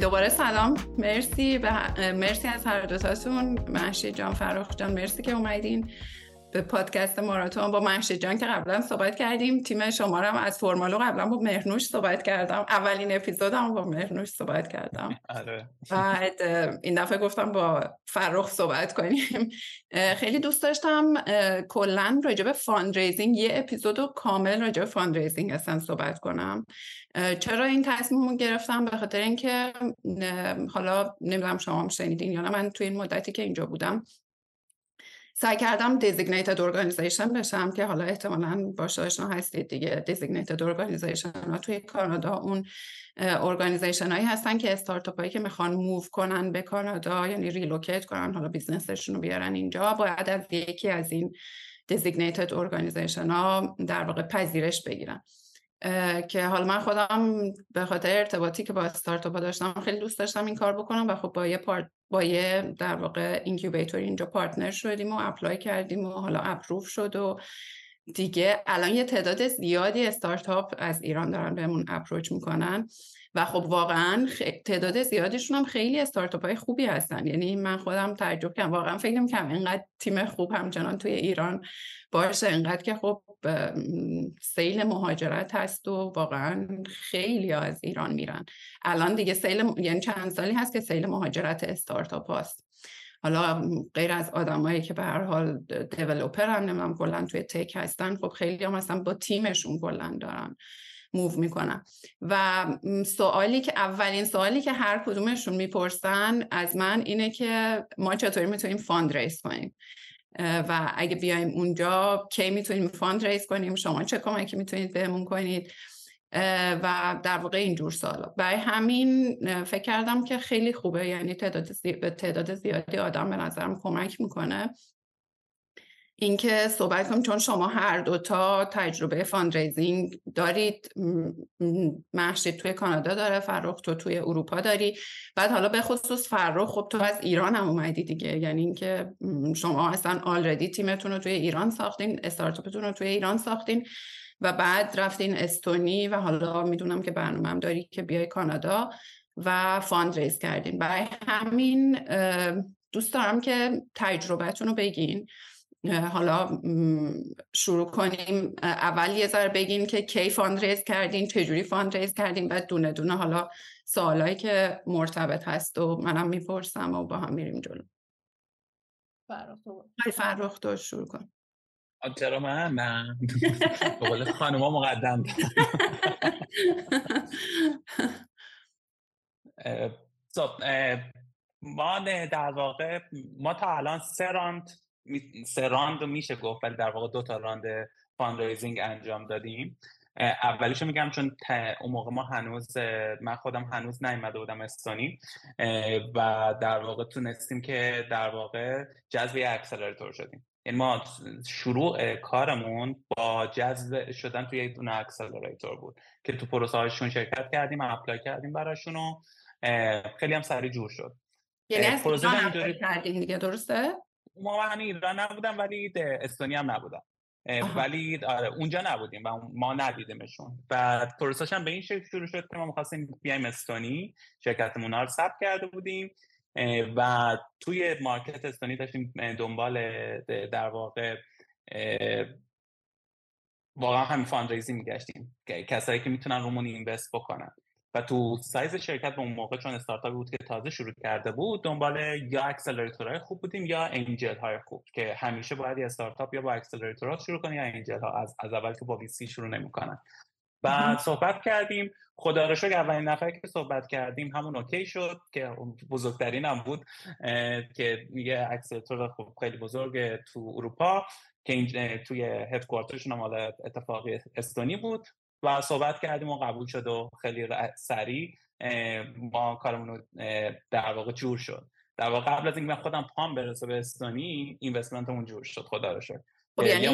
دوباره سلام. مرسی مرسی از هر دوتاتون. مهشید جان فرخ جان مرسی که اومدین. به پادکست ماراتون با مهشید جان که قبلا صحبت کردیم. تیم شما هم از Formaloo قبلا با مهرنوش صحبت کردم. اولین اپیزودم با مهرنوش صحبت کردم. آره. بعد این دفعه گفتم با فرخ صحبت کنیم. خیلی دوست داشتم کلا راجع به fundraising یه اپیزود کامل راجع به fundraising اصلا صحبت کنم. چرا این تصمیم رو گرفتم؟ به خاطر اینکه حالا نمی‌دونم شما هم شنیدین یا نه من توی این مدتی که اینجا بودم سعی کردم designated organization بشم که حالا احتمالا باهاش آشنا هستید دیگه. designated organization ها توی کانادا اون organization هایی هستن که استارتاپ هایی که می‌خوان move کنن به کانادا یعنی relocate کنن حالا business شون رو بیارن اینجا. باید از یکی از این designated organization ها در واقع پذیرش بگیرن. که حالا من خودم به خاطر ارتباطی که با استارتاپ داشتم خیلی دوست داشتم این کار بکنم و خب با یه part با یه در واقع incubator اینجا partner شدیم و apply کردیم و حالا approve شد و دیگه الان یه تعداد زیادی استارتاپ از ایران دارن بهمون approach می‌کنن. و خب واقعا تعداد زیادیشون هم خیلی استارتاپ های خوبی هستن. یعنی من خودم تعجب کردم واقعا فکر می‌کنم اینقدر تیم خوب همچنان توی ایران باشه. اینقدر که خب سیل مهاجرت هست و واقعا خیلی از ایران میرن. الان دیگه سیل یعنی چند سالی هست که سیل مهاجرت استارتاپ هست حالا غیر از آدمایی که به هر حال developer هم نمی‌دونم کلا توی tech هستن خب خیلی هم مثلا با تیمشون کلا دارن. move می‌کنن و سوالی که اولین سوالی که هر کدومشون می‌پرسن از من اینه که ما چطوری می‌تونیم fund raise کنیم و اگه بیایم اونجا کی می‌تونیم fund raise کنیم؟ شما چه کمکی می‌تونید بهمون کنید؟ و در واقع اینجور سوالا. برای همین فکر کردم که خیلی خوبه. یعنی تعداد, تعداد زیادی آدم به نظرم کمک می‌کنه. اینکه صحبت کنیم چون شما هر دوتا تجربه fundraising دارید مهشید توی کانادا داره فرخ تو توی اروپا داری. بعد حالا به خصوص فرخ خب تو از ایران هم اومدی دیگه. یعنی اینکه شما اصلا already تیمتون رو توی ایران ساختین استارتاپتون رو توی ایران ساختین و بعد رفتین استونی و حالا می‌دونم که برنامه هم داری که بیای کانادا و fund کردین. برای همین دوست دارم که تجربهتون رو بگین. حالا شروع کنیم. اول یه ذره بگیم که کی fundraise کردین چجوری fundraise کردین بعد دونه دونه حالا سوالایی که مرتبط هست و منم می‌پرسم و با هم میریم جلو. فرخ تو شروع کن. چرا من؟ من به قول خانوما مقدم. خب ما در واقع ما تا الان سه round سه round رو میشه گفت ولی در واقع دو تا round fundraising انجام دادیم. اولیشو میگم چون اون موقع ما هنوز من خودم هنوز نیومده بودم استونی و در واقع تونستیم که در واقع جذب accelerator شدیم. یعنی ما شروع کارمون با جذب شدن توی یک دونه accelerator بود که تو پروسه هاشون شرکت کردیم apply کردیم براشون و خیلی هم سریع جور شد. یعنی از کردیم دیگه درسته؟ ما من ایران نبودم ولی استونی هم نبودم. ولی آره اونجا نبودیم و ما ندیدیمشون. و پروسش هم به این شکل شروع شد که ما می‌خواستیم بیایم استونی. شرکتمون رو ثبت کرده بودیم. و توی market استونی داشتیم دنبال در واقع واقعا همین fundraise ی میگشتیم. کسایی که می‌تونن رومون invest بکنن. و تو سایز شرکت به اون موقع چون استارتاپی بود که تازه شروع کرده بود دنبال یا accelerator های خوب بودیم یا angel های خوب که همیشه باید یه استارتاپ یا با accelerator ات شروع کنه یا angel ها از, از اول که با VC شروع نمی‌کنن. بعد صحبت کردیم. خدا رو شکر اولین نفر که صحبت کردیم همون اوکی شد که بزرگترین هم بود که میگه اکسلراتور خوب خیلی بزرگ تو اروپا که توی هدکوارترشون هم اتفاقی استونی بود. و صحبت کردیم و قبول شد و خیلی سریع ما کارمون رو در واقع جور شد. در واقع قبل از اینکه من خودم پام برسه به استونی اینوستمنتمون جور شد. خدا رو شکر. خب یعنی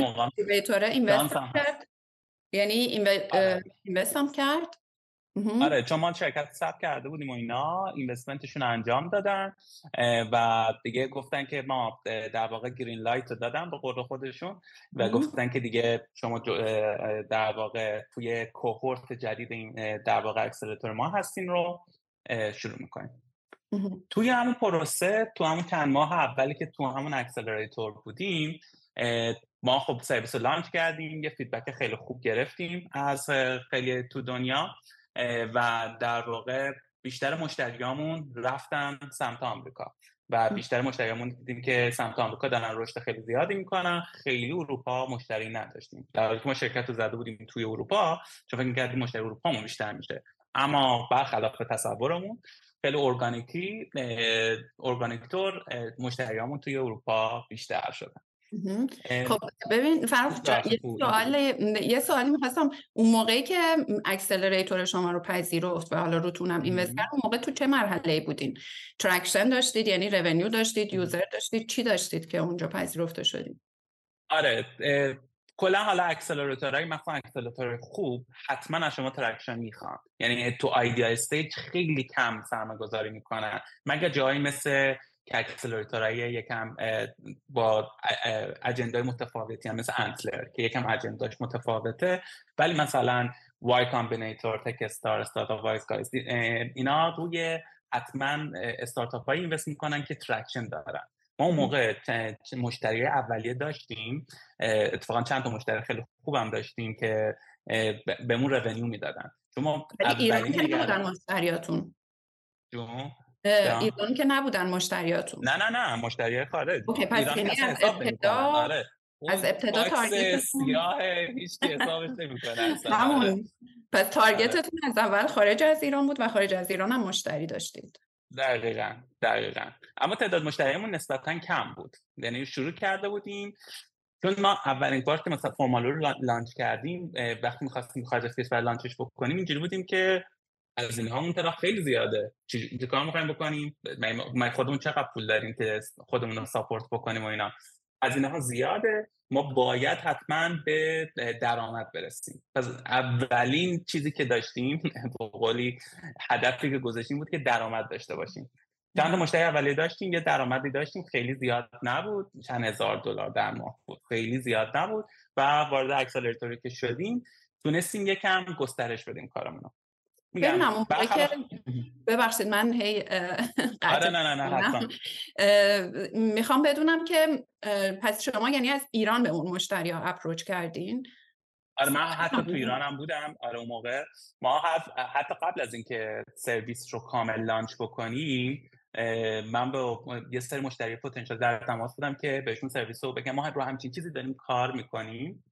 اینوست کرد؟ یعنی اینوست هم کرد؟ آره چون ما شرکت ثبت کرده بودیم و اینا investment شون انجام دادن و دیگه گفتن که ما در واقع green light رو دادن به قول خودشون و گفتن که دیگه شما در واقع توی cohort جدید این در واقع accelerator ما هستین رو شروع می‌کنیم. توی همون پروسه تو همون چند ماه اولی که تو همون accelerator بودیم ما خب سرویس رو launch کردیم یه feedback خیلی خوب گرفتیم از خیلی تو دنیا. و در واقع بیشتر مشتریامون رفتن سمت آمریکا و بیشتر مشتریامون دیدیم که سمت آمریکا دارن رشد خیلی زیادی می‌کنن خیلی اروپا مشتری نداشتیم. در حالی که ما شرکت رو زده بودیم توی اروپا چون فکر می‌کردیم مشتری اروپا بیشتر میشه. اما برخلاف تصورمون خیلی ارگانیکی ارگانیکتور مشتریامون توی اروپا بیشتر شدن. خب ببین فرخ یه سوال یه سوالی می‌خواستم. اون موقعی که accelerator شما رو پذیرفت و حالا روتونم invest کرد اون موقع تو چه مرحله بودین؟ traction داشتید؟ یعنی revenue داشتید؟ user داشتید؟ چی داشتید که اونجا پذیرفته شدید آره کلا حالا accelerator های مثلا accelerator خوب حتما از شما traction می‌خوان. یعنی تو idea stage خیلی کم سرمایه گذاری می‌کنن. مگر جایی مثل که accelerator های یکم با agenda ی متفاوتی هم مثل Antler که یکم agenda ش متفاوته ولی مثلا Y Combinator Techstars Startup Wise Guys اینا روی حتما استارتاپ هایی invest می‌کنن که traction دارن. ما اون موقع مشتری اولیه داشتیم اتفاقا چند تا مشتری خیلی خوبم داشتیم که بهمون revenue می‌دادن. شما ایران که نبودن مشتریاتون. ایران که نبودن مشتریاتون. نه نه نه مشتری خارج. OK پس یعنی از ابتدا آره. از ابتدا target سیاه هیچ حسابش نمی‌کنه همون. آره. پس target تون از اول خارج از ایران بود و خارج از ایران هم مشتری داشتید. دقیقا دقیقا. اما تعداد مشتریمون نسبتا کم بود. یعنی شروع کرده بودیم. چون ما اولین بار که مثلا Formaloo رو launch کردیم وقتی می‌خواستیم خارج از کشور لانچش بکنیم اینجوری بودیم که از اینها اون طرف خیلی زیاده. چه کار می‌خوایم بکنیم؟ ما خودمون چقدر پول داریم که خودمون رو ساپورت بکنیم و اینا؟ از اینها زیاده. ما باید حتما به درآمد برسیم. پس اولین چیزی که داشتیم به هدفی که گذاشتیم بود که درآمد داشته باشیم. چند مشتری اولیه داشتیم یه درآمدی داشتیم خیلی زیاد نبود. چند هزار دلار در ماه بود. خیلی زیاد نبود. و وارد accelerator ی که شدیم تونستیم یکم گسترش بدیم کارمون ببینم اون که ببخشید من هی آره نه نه نه می‌خوام بدونم که پس شما یعنی از ایران به اون مشتری ها approach کردین؟ آره من حتی تو ایران هم بودم. آره اون موقع. ما حتی قبل از اینکه سرویس رو کامل launch بکنیم من به یه سری مشتری پتانسیل در تماس بودم که بهشون سرویس رو بگم. ما رو همچین چیزی داریم کار می‌کنیم.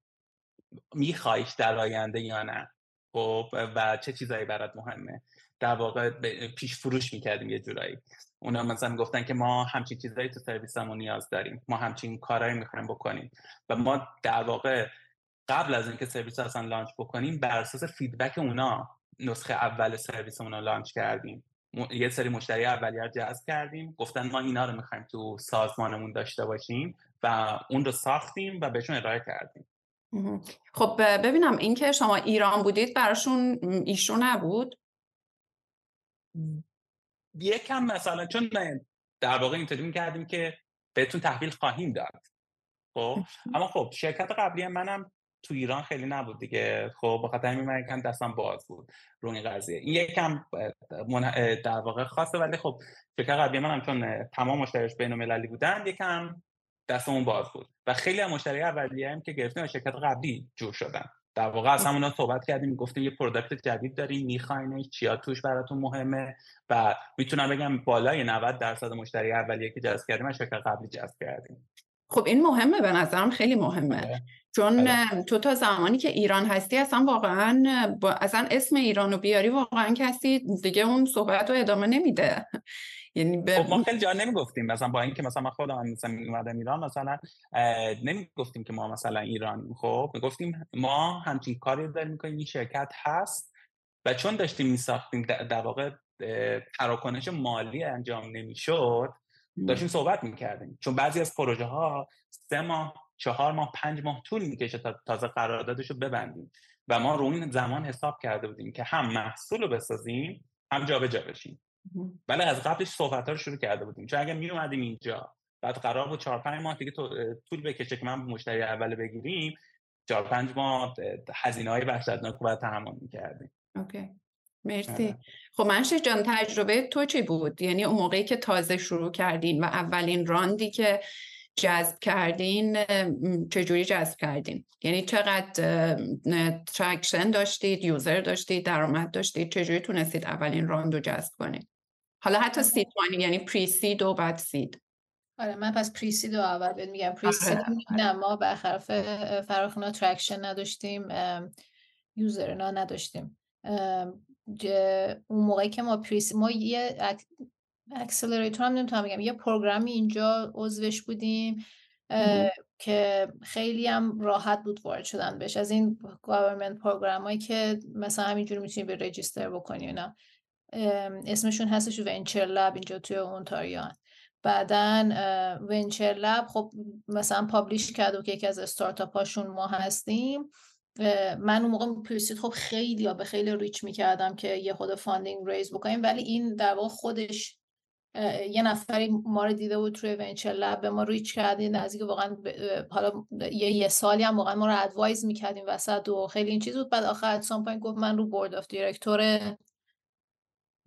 میخوایش در آینده یا نه؟ خب و چه چیزایی برات مهمه؟ در واقع پیش فروش می‌کردیم یه جورایی. اونا مثلا گفتن که ما همچین چیزایی تو سرویسمون نیاز داریم. ما همچین کارهایی می‌خوایم بکنیم. و ما در واقع قبل از اینکه سرویس اصلا launch بکنیم بر اساس feedback اونا نسخه اول سرویسمون رو launch کردیم. یه سری مشتری اولیه جذب کردیم. گفتن ما اینا رو می‌خوایم تو سازمانمون داشته باشیم و اون رو ساختیم و بهشون ارائه کردیم. خب ببینم این که شما ایران بودید براشون ایشو نبود؟ یکم مثلا چون در واقع اینطوری کردیم که بهتون تحویل خواهیم داد. خب اما خب شرکت قبلی منم تو ایران خیلی نبود دیگه. خب بخاطر همین من یکم دستم باز بود رو این قضیه. این یکم در واقع خاصه ولی خب شرکت قبلی منم چون تمام مشتریش بین المللی بودن یکم دستمون باز بود. و خیلی از مشتری اولیه هم که گرفتیم از شرکت قبلی جور شدن. در واقع از همون صحبت کردیم گفتیم یه پروداکت جدید داریم میخواینش چیا توش براتون مهمه و می‌تونم بگم بالای 90 درصد مشتری اولیه که جذب کردیم از شرکت قبلی جذب کردیم. خب این مهمه به نظرم خیلی مهمه. آره. چون آره. تو تا زمانی که ایران هستی اصلا واقعا با اصلا اسم ایرانو بیاری واقعا کسی دیگه اون صحبت رو ادامه نمیده. یعنی به خب ما خیلی جا نمی‌گفتیم. مثلا با اینکه مثلا من خودم مثلا اومدم ایران مثلا نمی‌گفتیم که ما مثلا ایران. خب می‌گفتیم ما همچین کاری داریم می‌کنیم این شرکت هست. و چون داشتیم میساختیم در واقع تراکنش مالی انجام نمی‌شد داشتیم صحبت می‌کردیم. چون بعضی از پروژه ها سه ماه چهار ماه پنج ماه طول می‌کشه تا تازه قراردادش رو ببندیم. و ما رو این زمان حساب کرده بودیم که هم محصول رو بسازیم هم جابجا بشیم. ولی از قبلش صحبت ها رو شروع کرده بودیم. چون اگر می اومدیم اینجا بعد قرار بود 4 5 ماه دیگه طول بکشه که من مشتری اول بگیریم 4 5 ماه هزینه های وحشتناک رو باید تحمل می‌کردیم. اوکی. مرسی. آره. خب منشه جان تجربه تو چی بود؟ یعنی اون موقعی که تازه شروع کردین و اولین راندی که جذب کردین چجوری جذب کردین؟ یعنی چقدر traction داشتید user داشتید درآمد داشتید؟ چجوری تونستید اولین round رو جذب کنید حالا حتی آره. seed money یعنی pre-seed و بعد seed آره من پس pre-seed رو اول بهت میگم. pre-seed آره. نه ما برخلاف فراخونا traction نداشتیم user اینا نداشتیم. اون موقعی که ما pre-seed ما یه accelerator هم نمی‌تونم بگم. یه program ی اینجا عضوش بودیم که خیلی هم راحت بود وارد شدن بهش. از این government program هایی که مثلا همینجوری می‌تونی به register بکنی اینا. اسمشون هستش VentureLAB اینجا توی Ontario ان بعدا VentureLAB خب مثلا publish کرد و که یکی از استارتاپ هاشون ما هستیم. من اون موقع پرسید خب خیلی یا به خیلی reach می‌کردم که یه خود funding raise بکنیم. ولی این در واقع خودش یه نفری ما رو دیده بود توی VentureLAB به ما reach کردین نزدیک واقعا حالا یه, یه سالی هم واقعا ما رو advise می‌کردیم وسط و خیلی این چیز بود. بعد آخر پایین گفت من رو board of director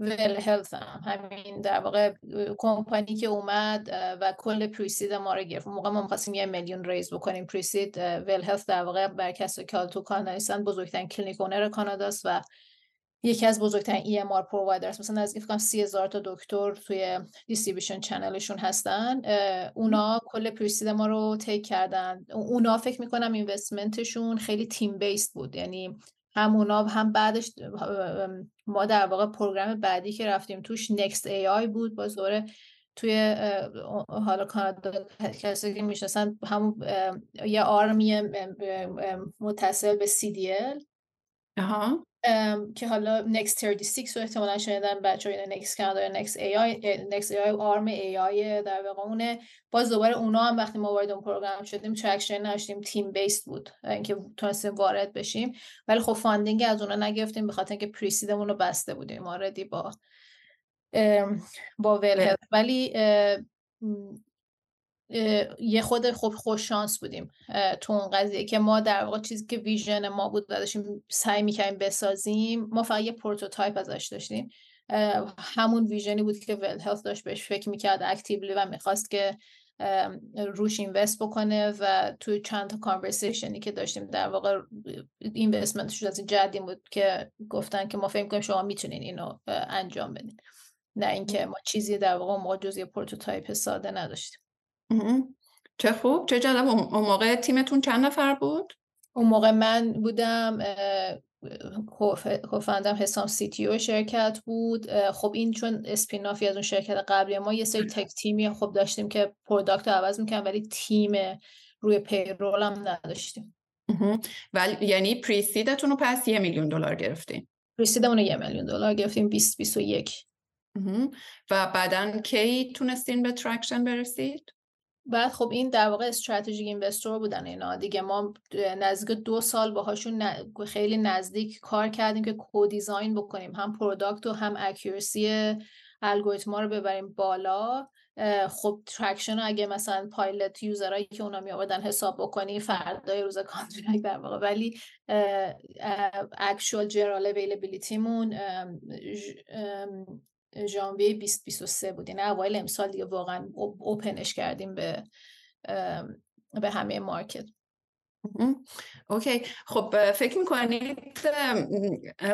WELL Health هم همین در واقع کمپانی که اومد و کل pre-seed ما رو گرفت. موقع ما می‌خواستیم یه میلیون raise بکنیم. pre-seed WELL Health در واقع بر کسایی که تو کانادا نیستن بزرگترین clinic owner کاناداست و یکی از بزرگترین EMR providers مثلا نزدیک فکر سی هزار تا دکتر توی distribution channel شون هستن. اونا کل pre-seed ما رو take کردن. اونا فکر می‌کنم investment شون خیلی team based بود. یعنی هم اونا هم بعدش ما در واقع program بعدی که رفتیم توش Next AI بود. باز دوره توی حالا کانادا کسی که می‌شناسن همون یه arm ی متصل به CDL که حالا Next 36 رو احتمالا شنیدن بچه های Next Canada Next AI Next AI arm AI در واقع اونه. باز دوباره اونا هم وقتی ما وارد اون program شدیم traction نشدیم team based بود. اینکه تونستیم وارد بشیم. ولی خب funding از اونا نگرفتیم به خاطر اینکه pre-seed مون رو بسته بودیم. already با با WELL ولی یه خود خوب خوش شانس بودیم تو اون قضیه که ما در واقع چیزی که vision ما بود و داشتیم سعی می‌کنیم بسازیم ما فقط یه prototype ازش داشتیم. همون vision ی بود که WELL Health داشت بهش فکر می‌کرد actively و می‌خواست که روش invest بکنه و توی چند تا conversation ی که داشتیم در واقع investment ش از این جدی بود که گفتن که ما فکر کنیم شما می‌تونین اینو انجام بدین. نه اینکه ما چیزی در واقع ما جز یه prototype ساده نداشتیم. چه خوب. چه جالب. اون موقع تیمتون چند نفر بود؟ اون موقع من بودم co-founder م حسام CTO شرکت بود. خب این چون spin-off ی از اون شرکت قبلی ما یه سری tech team ی خب داشتیم که product رو عوض می‌کنم ولی تیم روی payroll هم نداشتیم. ولی یعنی pre-seed تون رو پس یه میلیون دلار گرفتیم pre-seed مون رو یه میلیون دلار گرفتیم 20 21 و بعدا کی تونستین به traction برسید؟ بعد خب این در واقع strategic investor بودن اینا. دیگه ما نزدیک دو سال باهاشون خیلی نزدیک کار کردیم که co-design بکنیم. هم product و هم accuracy الگوریتما رو ببریم بالا. خب traction اگه مثلا pilot user ایی که اونا می آوردن حساب بکنی فردای روز contract در واقع. ولی actual general availability مون ژانویه 2023 بود یعنی اوایل امسال دیگه واقعا open ش کردیم به به همه market. okay. خب فکر می‌کنید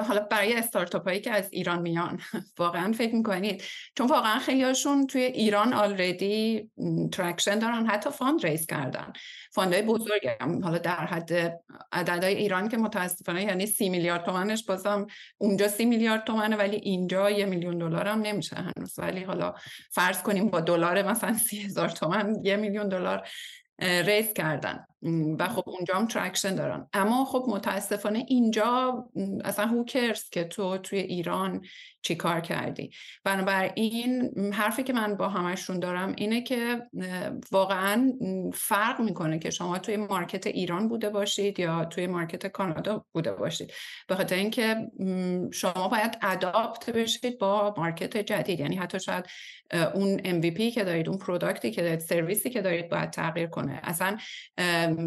حالا برای استارتاپ هایی که از ایران میان واقعا فکر می‌کنید چون واقعا خیلیاشون توی ایران already traction دارن حتی fundraise کردن. fund های بزرگ هم حالا در حد عددهای ایران که متاسفانه یعنی سی میلیارد تومنش بازم اونجا سی میلیارد تومنه ولی اینجا یه میلیون دلار هم نمیشه هنوز. ولی حالا فرض کنیم با دلار مثلا سی هزار تومن یه میلیون دلار raise کردن. و خب اونجا هم traction دارن. اما خب متاسفانه اینجا اصلا who cares که تو توی ایران چی کار کردی. بنابراین حرفی که من با همشون دارم اینه که واقعا فرق می‌کنه که شما توی market ایران بوده باشید یا توی market کانادا بوده باشید. به خاطر اینکه شما باید adapt بشید با market جدید. یعنی حتی شاید اون MVP که دارید اون product ی که دارید سرویسی که دارید باید تغییر کنه. اصلا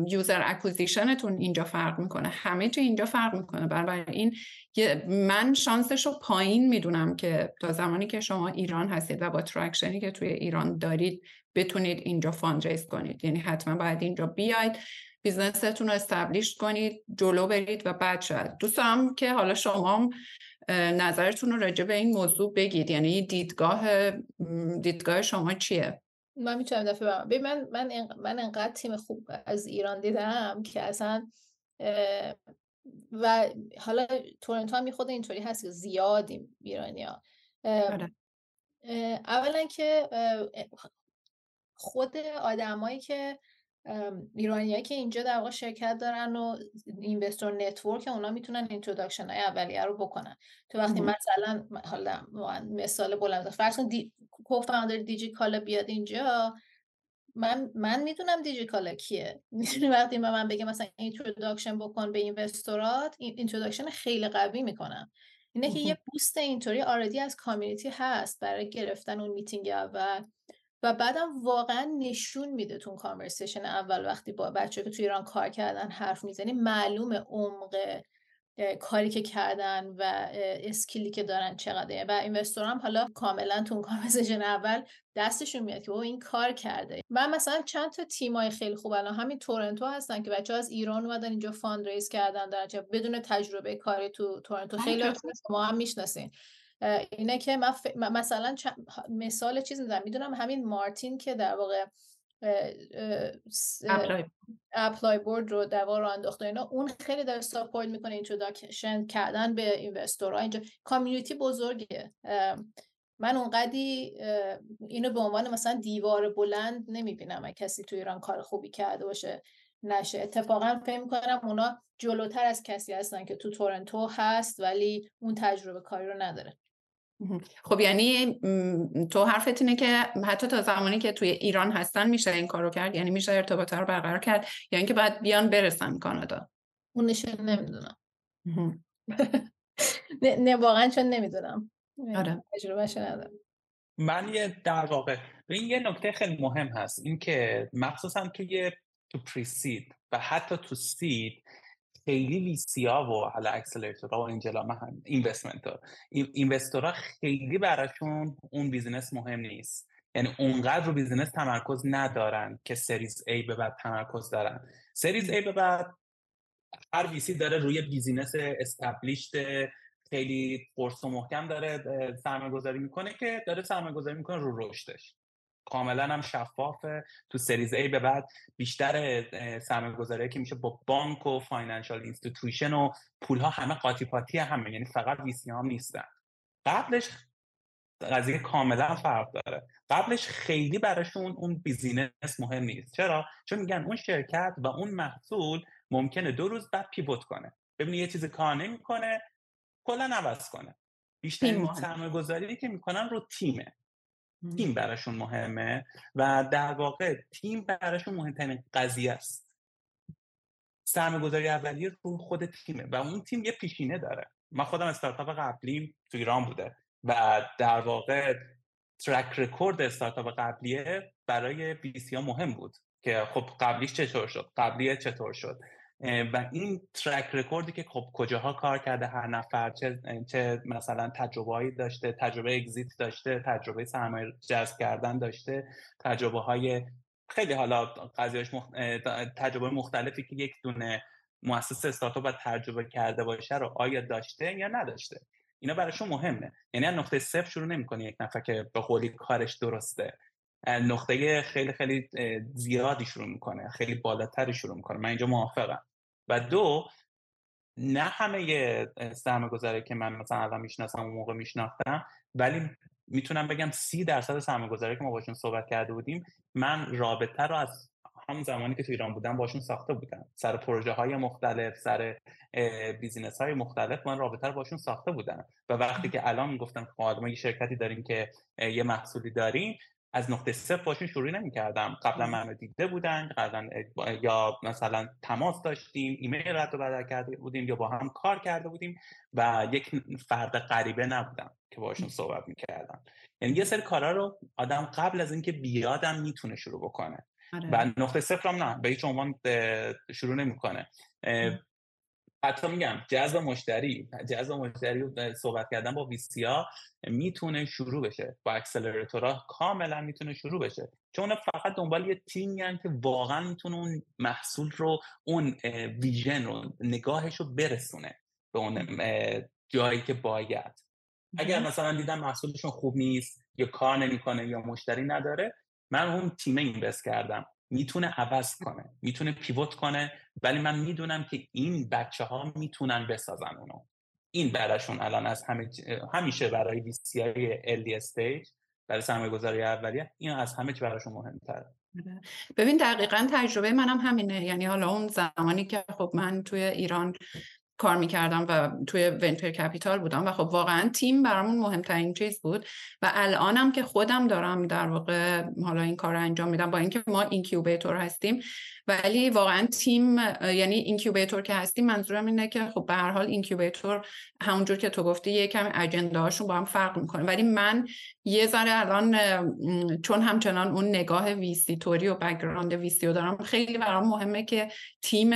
user acquisition تون اینجا فرق می‌کنه. همه چی اینجا فرق می‌کنه. بنابراین من شانسش رو پایین می‌دونم که تا زمانی که شما ایران هستید و با traction ی که توی ایران دارید بتونید اینجا fundraise کنید. یعنی حتما باید اینجا بیاید business تون رو establish کنید جلو برید و بعد شد دوست دارم که حالا شما نظرتون رو راجع به این موضوع بگید. یعنی دیدگاه دیدگاه شما چیه؟ من می‌تونم دفعه برم من من من انقدر تیم خوب از ایران دیدم که اصلا و حالا تورنتو هم خود اینطوری هست که زیادیم ایرانیا آره. اولا که خود آدمایی که ایرانیایی که اینجا در واقع شرکت دارن و investor network اونا می‌تونن introduction های اولیه رو بکنن تو وقتی مثلا حالا مثال بالفرض کن. co-founder دیجی کالا بیاد اینجا من من می‌دونم دیجی کالا کیه می‌تونی وقتی من, من بگم مثلا introduction بکن به investor ات introduction خیلی قوی می‌کنم اینه که یه boost اینطوری already از community هست برای گرفتن اون میتینگ اول و بعدم واقعا نشون میده تو conversation اول وقتی با بچه که تو ایران کار کردن حرف می‌زنی معلومه عمق کاری که کردن و skill ی که دارن چقدره. و investor هم حالا کاملا تو اون conversation اول دستشون میاد که او این کار کرده. من مثلا چند تا تیمای خیلی خوب الان همین تورنتو هستن که بچه از ایران اومدن اینجا fund raise کردن دارن بدون تجربه کاری تو تورنتو. خیلی ما هم می‌شناسین. اینه که من مثلا مثال چیز می‌زنم. می‌دونم همین مارتین که در واقع ApplyBoard. رو در واقع انداخته. اینا اون خیلی داره ساپورت می‌کنه introduction کردن به investor ها اینجا community بزرگه. من اونقدی اینو به عنوان مثلا دیوار بلند نمی‌بینم. کسی تو ایران کار خوبی کرده باشه نشه. اتفاقا فکر می‌کنم اونا جلوتر از کسی هستن که تو تورنتو هست ولی اون تجربه کاری رو نداره. خب یعنی تو حرفت اینه که حتی تا زمانی که توی ایران هستن میشه این کارو کرد؟ یعنی میشه ارتباطه رو برقرار کرد؟ یا یعنی اینکه باید بیان برسن کانادا؟ اونش نمی‌دونم. نه واقعا چون نمی‌دونم. آره. ندارم. من یه در واقع این یه نکته خیلی مهم هست. این که مخصوصا که یه تو پریسید و حتی تو سید خیلی ویسی ها و حالا اکسلراتورها و انجلا هم اینوستمنت ها investor ها خیلی براشون اون business مهم نیست. یعنی اونقدر رو business تمرکز ندارن که series A به بعد تمرکز دارن. series A به بعد هر VC داره روی business established خیلی قرص و محکم داره سرمایه گذاری می‌کنه که داره سرمایه گذاری می‌کنه رو رشدش. کاملا هم شفافه تو series A به بعد بیشتر سرمایه گذاری که میشه با بانک و financial institution و پول ها همه قاطی پاتی همه یعنی فقط ویسی هم نیستن. قبلش قضیه کاملا فرق داره. قبلش خیلی براشون اون بیزینس مهم نیست. چرا؟ چون میگن اون شرکت و اون محصول ممکنه دو روز بعد پیوت کنه. ببینی یه چیز کار نمی‌کنه کلا عوض کنه. بیشتر سرمایه گذاری که می‌کنن رو تیمه. تیم براشون مهمه و در واقع تیم براشون مهمترین قضیه است. سرمایه گذاری اولیه رو خود تیمه و اون تیم یه پیشینه داره. من خودم استارتاپ قبلیم تو ایران بوده و در واقع track record استارتاپ قبلیه برای VC ها مهم بود که خب قبلیش چطور شد؟ قبلیه چطور شد؟ و این track record ی که خب کجاها کار کرده هر نفر چه, چه مثلا تجربه داشته تجربه exit داشته تجربه سرمایه جذب کردن داشته تجربه های خیلی حالا قضیهش مخ... تجربه مختلفی که یک دونه مؤسس استارتاپ و تجربه کرده باشه رو آیا داشته یا نداشته؟ اینا براشون مهمه. یعنی از نقطه صفر شروع نمی‌کنه یک نفر که به قولی کارش درسته. نقطه خیلی خیلی زیادی شروع می‌کنه خیلی بالاتری شروع می‌کنه. من اینجا موافقم. و دو نه همه سرمایه گذاری که من مثلا الان می‌شناسم اون موقع میشناختم ولی می‌تونم بگم سی درصد سرمایه گذاری که ما باشون صحبت کرده بودیم من رابطه رو از همون زمانی که تو ایران بودم باشون ساخته بودم. سر پروژه های مختلف سر business های مختلف من رابطه رو باشون ساخته بودم. و وقتی که الان می‌گفتم خب ما یه شرکتی داریم که یه محصولی داریم از نقطه صفر باشون شروع نمی کردم قبلا منو دیده بودن قبلا یا مثلا تماس داشتیم ایمیل رد و بدل کرده بودیم یا با هم کار کرده بودیم و یک فرد غریبه نبودم که باشون صحبت می‌کردم. یعنی یه سری کارا رو آدم قبل از اینکه بیادم می‌تونه شروع بکنه. آره. و نقطه صفر هم نه به هیچ عنوان شروع نمی‌کنه. حتی میگم جذب مشتری جذب مشتری صحبت کردن با ویسی ها می‌تونه شروع بشه. با اکسلراتورها کاملا می‌تونه شروع بشه. چون فقط دنبال یه تیمی که واقعا می‌تونه اون محصول رو اون ویژن رو نگاهش رو برسونه به اون جایی که باید. اگر مثلا دیدم محصولشون خوب نیست یا کار نمی‌کنه یا مشتری نداره من اون تیم اینوست کردم. می‌تونه عوض کنه می‌تونه پیوت کنه ولی من می‌دونم که این بچه ها می‌تونن بسازن اونو. این براشون الان از همه همیشه برای ویسی های الی استیج برای سرمایه گذاری اولیه این از همه چی براشون مهمتره. آره. ببین دقیقا تجربه منم همینه. یعنی حالا اون زمانی که خب من توی ایران کار می‌کردم و توی venture capital بودم و خب واقعا تیم برامون مهمترین چیز بود و الانم که خودم دارم در واقع حالا این کار رو انجام میدم با اینکه ما incubator هستیم ولی واقعا تیم یعنی incubator که هستیم منظورم اینه که خب به هر حال incubator همونجور که تو گفتی یه کمی agenda هاشون با هم فرق می‌کنه. ولی من یه ذره الان چون همچنان اون نگاه VC طوری و background VC رو دارم خیلی برام مهمه که تیم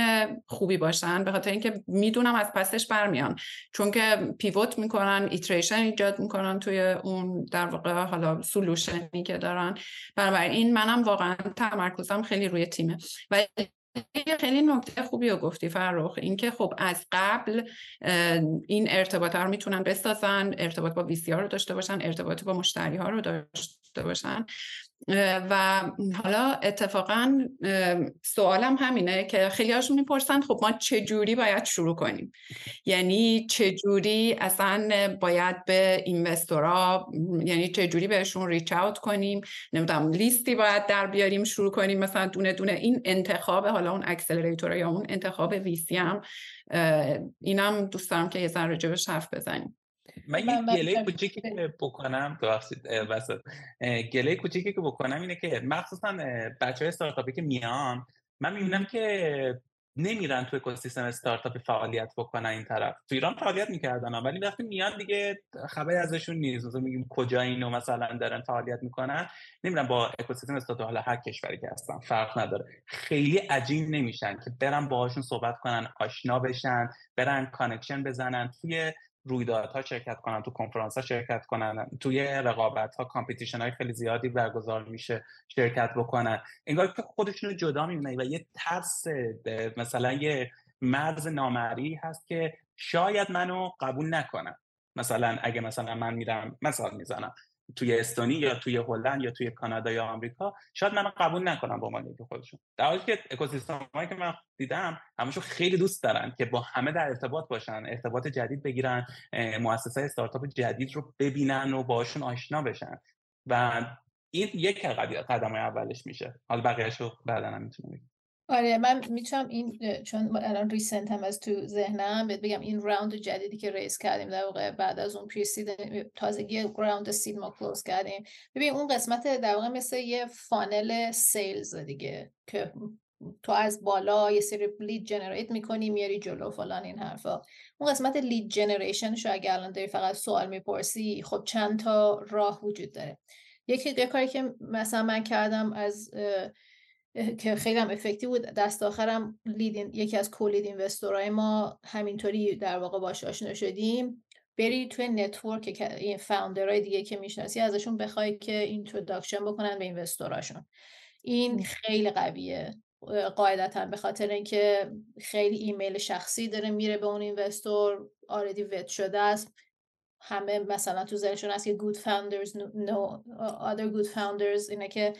خوبی باشن به خاطر اینکه می‌دونم از پسش برمیان. چون که pivot می‌کنن iteration ایجاد می‌کنن توی اون در واقع حالا solution ی که دارن. این منم واقعا تمرکزم خیلی روی تیمه. و خیلی نکته خوبی رو گفتی فرخ اینکه خب از قبل این ارتباط رو می‌تونن بسازن ارتباط با ویسی ها رو داشته باشن ارتباط با مشتری ها رو داشته باشن. و حالا اتفاقا سوالم همینه که خیلی هاشون می‌پرسن خب ما چجوری باید شروع کنیم؟ یعنی چجوری اصلا باید به اینوستورا یعنی چجوری بهشون ریچ اوت کنیم؟ نمی‌دونم لیستی باید در بیاریم شروع کنیم مثلا دونه دونه. این انتخاب حالا اون اکسلراتور یا اون انتخاب ویسی هم اینم دوست دارم که یه ذره جبش حرف بزنیم. من یه گله کوچیکی که بکنم ببخشید وسط. گله کوچیکی که بکنم اینه که مخصوصا بچه های استارتاپی که میان من می‌بینم که نمیرن تو اکوسیستم استارتاپی فعالیت بکنن این طرف. تو ایران فعالیت می‌کردن ولی وقتی میان دیگه خبری ازشون نیست. مثلا میگیم کجا اینو مثلا دارن فعالیت می‌کنن. نمیرن با اکوسیستم استارتاپ حالا هر کشوری که هستن فرق نداره. خیلی عجیب نمیشن که برن باهاشون صحبت کنن آشنا بشن برن connection بزنن. توی رویدادها شرکت کنن تو کنفرانس ها شرکت کنن توی رقابت ها competition های خیلی زیادی برگزار میشه شرکت بکنن. انگار که خودشون جدا می‌بینن و یه ترس مثلا یه مرز نامرئی هست که شاید منو قبول نکنن. مثلا اگه مثلا من میرم مثال می‌زنم. توی استونی یا توی هلند یا توی کانادا یا آمریکا شاید من قبول نکنم با عنوان خودشون. در حالی که اکوسیستمایی که من دیدم همشون خیلی دوست دارن که با همه در ارتباط باشن ارتباط جدید بگیرن مؤسسه استارتاپ جدید رو ببینن و باشون آشنا بشن. و این یک قدم اولش میشه. حالا بقیهش رو بعدا هم آره من می‌تونم این چون الان recent هم از تو ذهنم بگم این round جدیدی که raise کردیم در واقع بعد از اون pre-seed تازگی round seed ما close کردیم. ببین اون قسمت در واقع مثل یه funnel sales دیگه که تو از بالا یه سری lead generate می‌کنی میاری جلو فلان این حرفا. اون قسمت lead generation شو اگر الان داری فقط سوال می‌پرسی خب چند تا راه وجود داره. یکی کاری که مثلا من کردم از که خیلی هم effective بود. دست آخرم lead این یکی از co-lead investor های ما همینطوری در واقع باش آشنا شدیم. بری توی network این founder های دیگه که می‌شناسی ازشون بخوای که introduction بکنن به investor اشون این خیلی قویه. قاعدتا به خاطر اینکه خیلی ایمیل شخصی داره میره به اون investor already vet شده است. همه مثلا تو ذهنشون هست که good founders know other good founders اینه که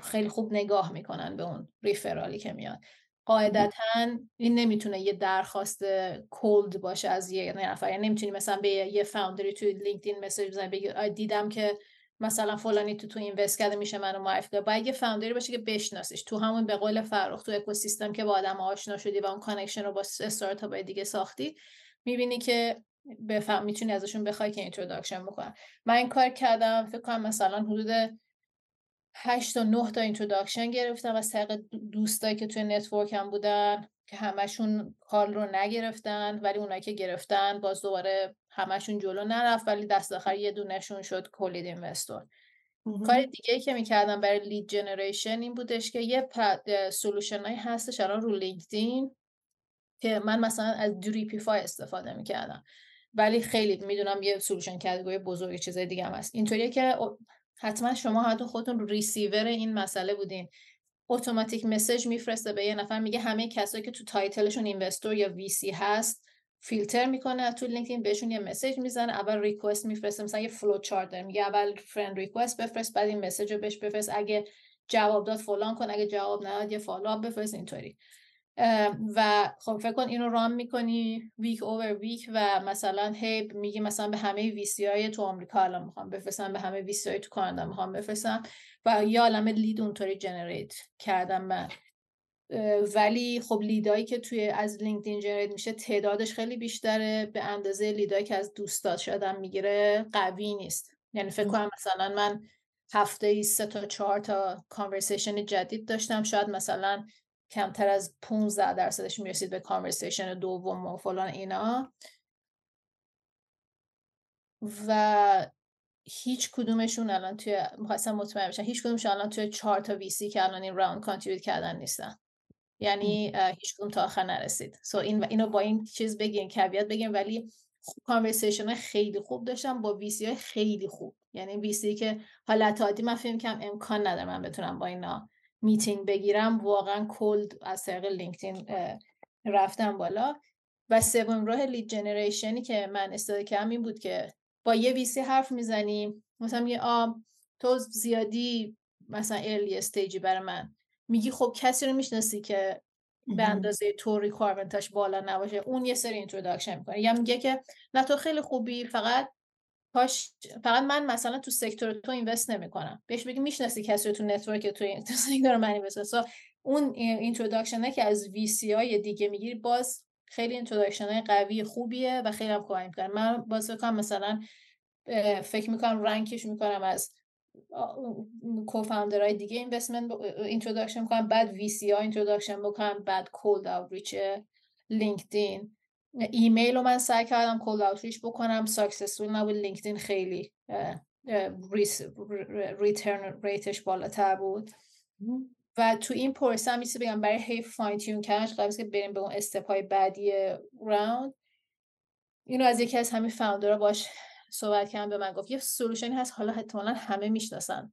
خیلی خوب نگاه می‌کنن به اون referral ی که میاد. قاعدتا این نمی‌تونه یه درخواست cold باشه از یه نفر. یعنی نمی‌تونی مثلا به یه founder ی توی لینکدین message بزنی بگی دیدم که مثلا فلانی تو تو invest کرده میشه منو معرفی کنه باید یه founder ی باشه که بشناسیش. تو همون به قول فرخ تو اکوسیستم که با آدم آشنا شدی و اون connection رو با استارتاپ دیگه ساختی می‌بینی که بفهم می‌تونی ازشون بخوای که introduction بکنن. من این کار کردم فکر کنم مثلا حدود 8 تا 9 تا introduction گرفتم از طریق دوستایی که توی network هم بودن که همشون call رو نگرفتن ولی اونایی که گرفتن باز دوباره همشون جلو نرفت ولی دست آخر یه دونشون شد که lead investor کار دیگه که می‌کردم برای lead generation این بودش که یه solution هایی هستش الان رو لینکدین که من مثلا از Dripify استفاده می‌کردم. ولی خیلی می‌دونم یه solution category بزرگ چیزای دیگه هم هست. اینطوریه که حتما شما حتی خودتون ریسیور این مسئله بودین. اتوماتیک message میفرسته به یه نفر میگه همه کسایی که تو title شون investor یا VC هست فیلتر می‌کنه تو لینکدین بهشون یه message می‌زنه اول request میفرسته مثلا یه flow chart میگه اول friend request بفرست بعد این message رو بهش بفرست اگه جواب داد فلان کن اگه جواب نداد یه follow بفرست اینطوری. و خب فکر کن اینو run می‌کنی week over week و مثلا هی میگی مثلا به همه VC های تو آمریکا الان می‌خوام بفرستم به همه VC های تو کانادا می‌خوام بفرستم و یه عالم lead اونطوری generate کردم من. ولی خب lead ایی که توی از لینکدین generate میشه تعدادش خیلی بیشتره به اندازه lead ایی که از دوستات شدن می‌گیره قوی نیست. یعنی فکر کنم مثلا من هفته ای سه تا چهار تا conversation جدید داشتم شاید مثلا کمتر از 15 درصدش می‌رسید به conversation دوم و فلان اینا. و هیچ کدومشون الان توی می‌خواستم مطمئن بشن هیچ کدومشون الان توی چهار تا VC که الان این round contribute کردن نیستن. یعنی هیچ کدوم تا آخر نرسید. so این اینو با این چیز بگیم caveat بگیم ولی conversation خیلی خوب داشتم با VC های خیلی خوب. یعنی VC که حالت عادی من فکر کنم امکان نداره من بتونم با اینا میتینگ بگیرم واقعا cold از طریق لینکدین رفتم بالا. و سوم راه lead generation ی که من استفاده کردم این بود که با یه VC حرف می‌زنیم. مثلا یه آ تو زیادی مثلا early stage ی برای من. میگی خب کسی رو می‌شناسی که به اندازه تو requirement اش بالا نباشه؟ اون یه سری introduction می‌کنه. یا میگه که نه تو خیلی خوبی فقط کاش فقط من مثلا تو sector تو invest نمی‌کنم. بهش بگی می‌شناسی کسی تو network تو تو sector من invest اون introduction ه که از VC های دیگه می‌گیری باز خیلی introduction قوی خوبیه و خیلی هم کمک می‌کنه. من باز فکر مثلا فکر می‌کنم rank ش می‌کنم از co-founder های دیگه investment introduction می‌کنم بعد VC ها introduction بکنم بعد cold outreach لینکدین ایمیل رو من سعی کردم cold outreach بکنم successful نبود لینکدین خیلی return rate ش بالاتر بود. و تو این پروسه هم بگم برای هی fine tune کردنش قبل که بریم به اون step های بعدی round اینو از یکی از همین founder ها باش صحبت کردم به من گفت یه solution ی هست حالا احتمالا همه می‌شناسن.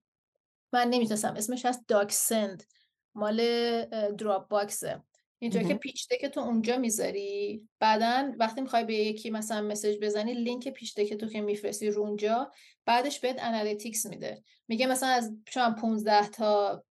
من نمی‌شناسم اسمش هست DocSend مال Dropbox ه. اینطور که pitch deck تو اونجا می‌ذاری. بعدا وقتی می‌خوای به یکی مثلا message بزنی لینک pitch deck تو که میفرستی رو اونجا بعدش بهت analytics میده. میگه مثلا از شما 15 تا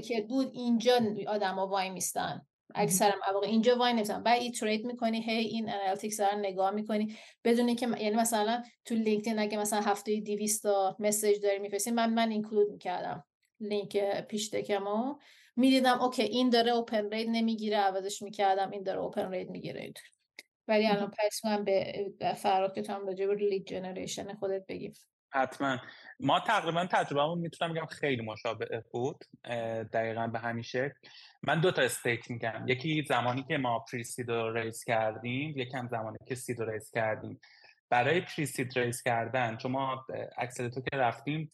که بود اینجا آدما وای میستن. اکثر مواقع اینجا وای نمیزن بعد iterate می‌کنی هی این analytics رو نگاه می‌کنی. بدون اینکه یعنی مثلا تو لینکدین اگه مثلا هفته 200 تا message داری میفرستی من من include می‌کردم لینک pitch deck مو می‌دیدم okay این داره open rate نمی‌گیره عوضش می‌کردم این داره open rate می‌گیره. ولی الان پس من به فرق که تو هم راجع به لید جنریشن خودت بگیم. حتما. ما تقریبا تجربهمون می‌تونم بگم خیلی مشابه بود دقیقا به همین شکل. من دو تا استیت میگم. یکی زمانی که ما پریسید رو ریز کردیم یکم زمانی که سید رو ریز کردیم. برای پریسید ریز کردن چون ما اکسلتو که رفتیم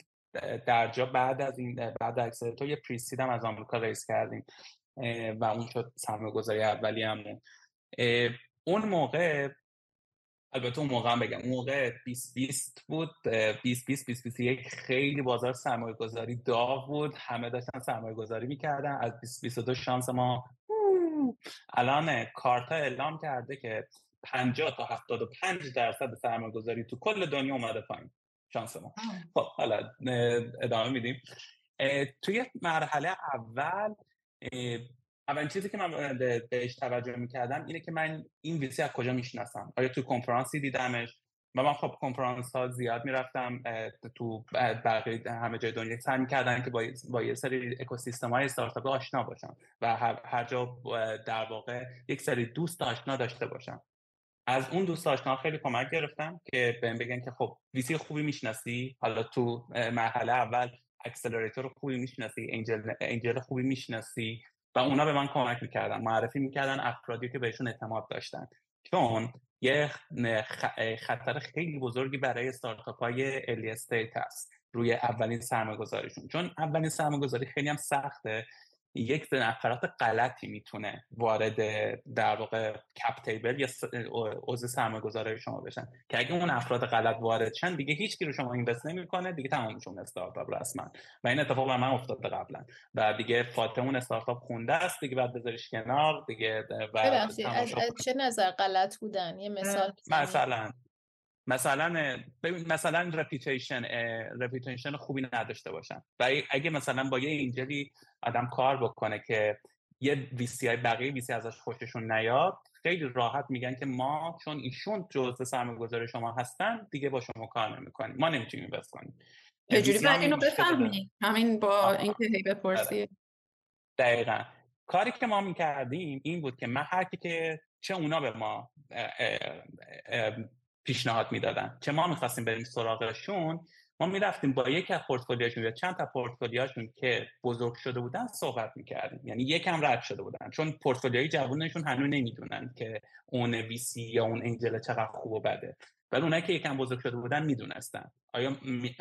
در جا بعد از این بعد اکسلتو یه پریسید هم از آمریکا ریز کردیم و اون شد سرمایه گذاری اولی همون. اون موقع البته اون موقع هم بگم اون موقع 2020 بود 2020 2021 خیلی بازار سرمایه گذاری داغ بود همه داشتن سرمایه گذاری می‌کردن از 2022 شانس ما الان کارتا اعلام کرده که 50 تا 75 درصد سرمایه گذاری تو کل دنیا اومده پایین. شانس ما. خب حالا ادامه میدیم. توی مرحله اول اولین چیزی که من بهش توجه می‌کردم اینه که من این ویسی از کجا می‌شناسم؟ آیا تو کنفرانسی دیدمش؟ و من خب کنفرانس ها زیاد می‌رفتم تو بقیه همه جای دنیا سعی می‌کردن که با, با یه سری اکوسیستم های استارتاپ آشنا باشم و هر, جا در واقع یک سری دوست آشنا داشته باشم. از اون دوست آشنا خیلی کمک گرفتم که بهم بگن که خب ویسی خوبی می‌شناسی. حالا تو مرحله اول accelerator خوبی می‌شناسی angel, angel خوبی می‌شناسی. و اونا به من کمک می‌کردن معرفی می‌کردن افرادی که بهشون اعتماد داشتن. چون یه خطر خیلی بزرگی برای استارتاپ های early stage هست. روی اولین سرمایه‌گذاریشون. چون اولین سرمایه‌گذاری خیلی هم سخته. یه نفرات غلطی می‌تونه وارد در واقع cap table یا عضو سرمایه شما بشن. که اگه اون افراد غلط وارد شن دیگه هیچ رو شما invest نمی‌کنه دیگه تمامشون استارتاپ رسما و این اتفاق بر من افتاده قبلا. و دیگه فاطمه اون استارتاپ خونده است دیگه بعد بذاریش کنار دیگه و از, از چه نظر غلط بودن؟ یه مثال مثلا مثلا مثلا reputation reputation خوبی نداشته باشن. و اگه مثلا با یه angelی آدم کار بکنه که یه VC های بقیه VC ازش خوششون نیاد خیلی راحت میگن که ما چون ایشون جزء سرمایه‌گذاری شما هستن دیگه با شما کار نمی‌کنیم. ما نمی‌تونیم pass کنیم. چجوری بعد اینو بفهمی. همین با اینکه هی بپرسی. آره. دقیقا. کاری که ما می‌کردیم این بود که من هر که چه اونا به ما پیشنهاد می‌دادن. چه ما می‌خواستیم بریم سراغشون ما می‌رفتیم با یک از پورتفولیوشون یا چند تا پورتفولیوشون که بزرگ شده بودن صحبت می‌کردیم. یعنی یکم رد شده بودن. چون پورتفولیوی جوونشون هنوز نمی‌دونن که اون ویسی یا اون انجل چقدر خوب و بده. ولی اونایی که یکم بزرگ شده بودن می‌دونستن. آیا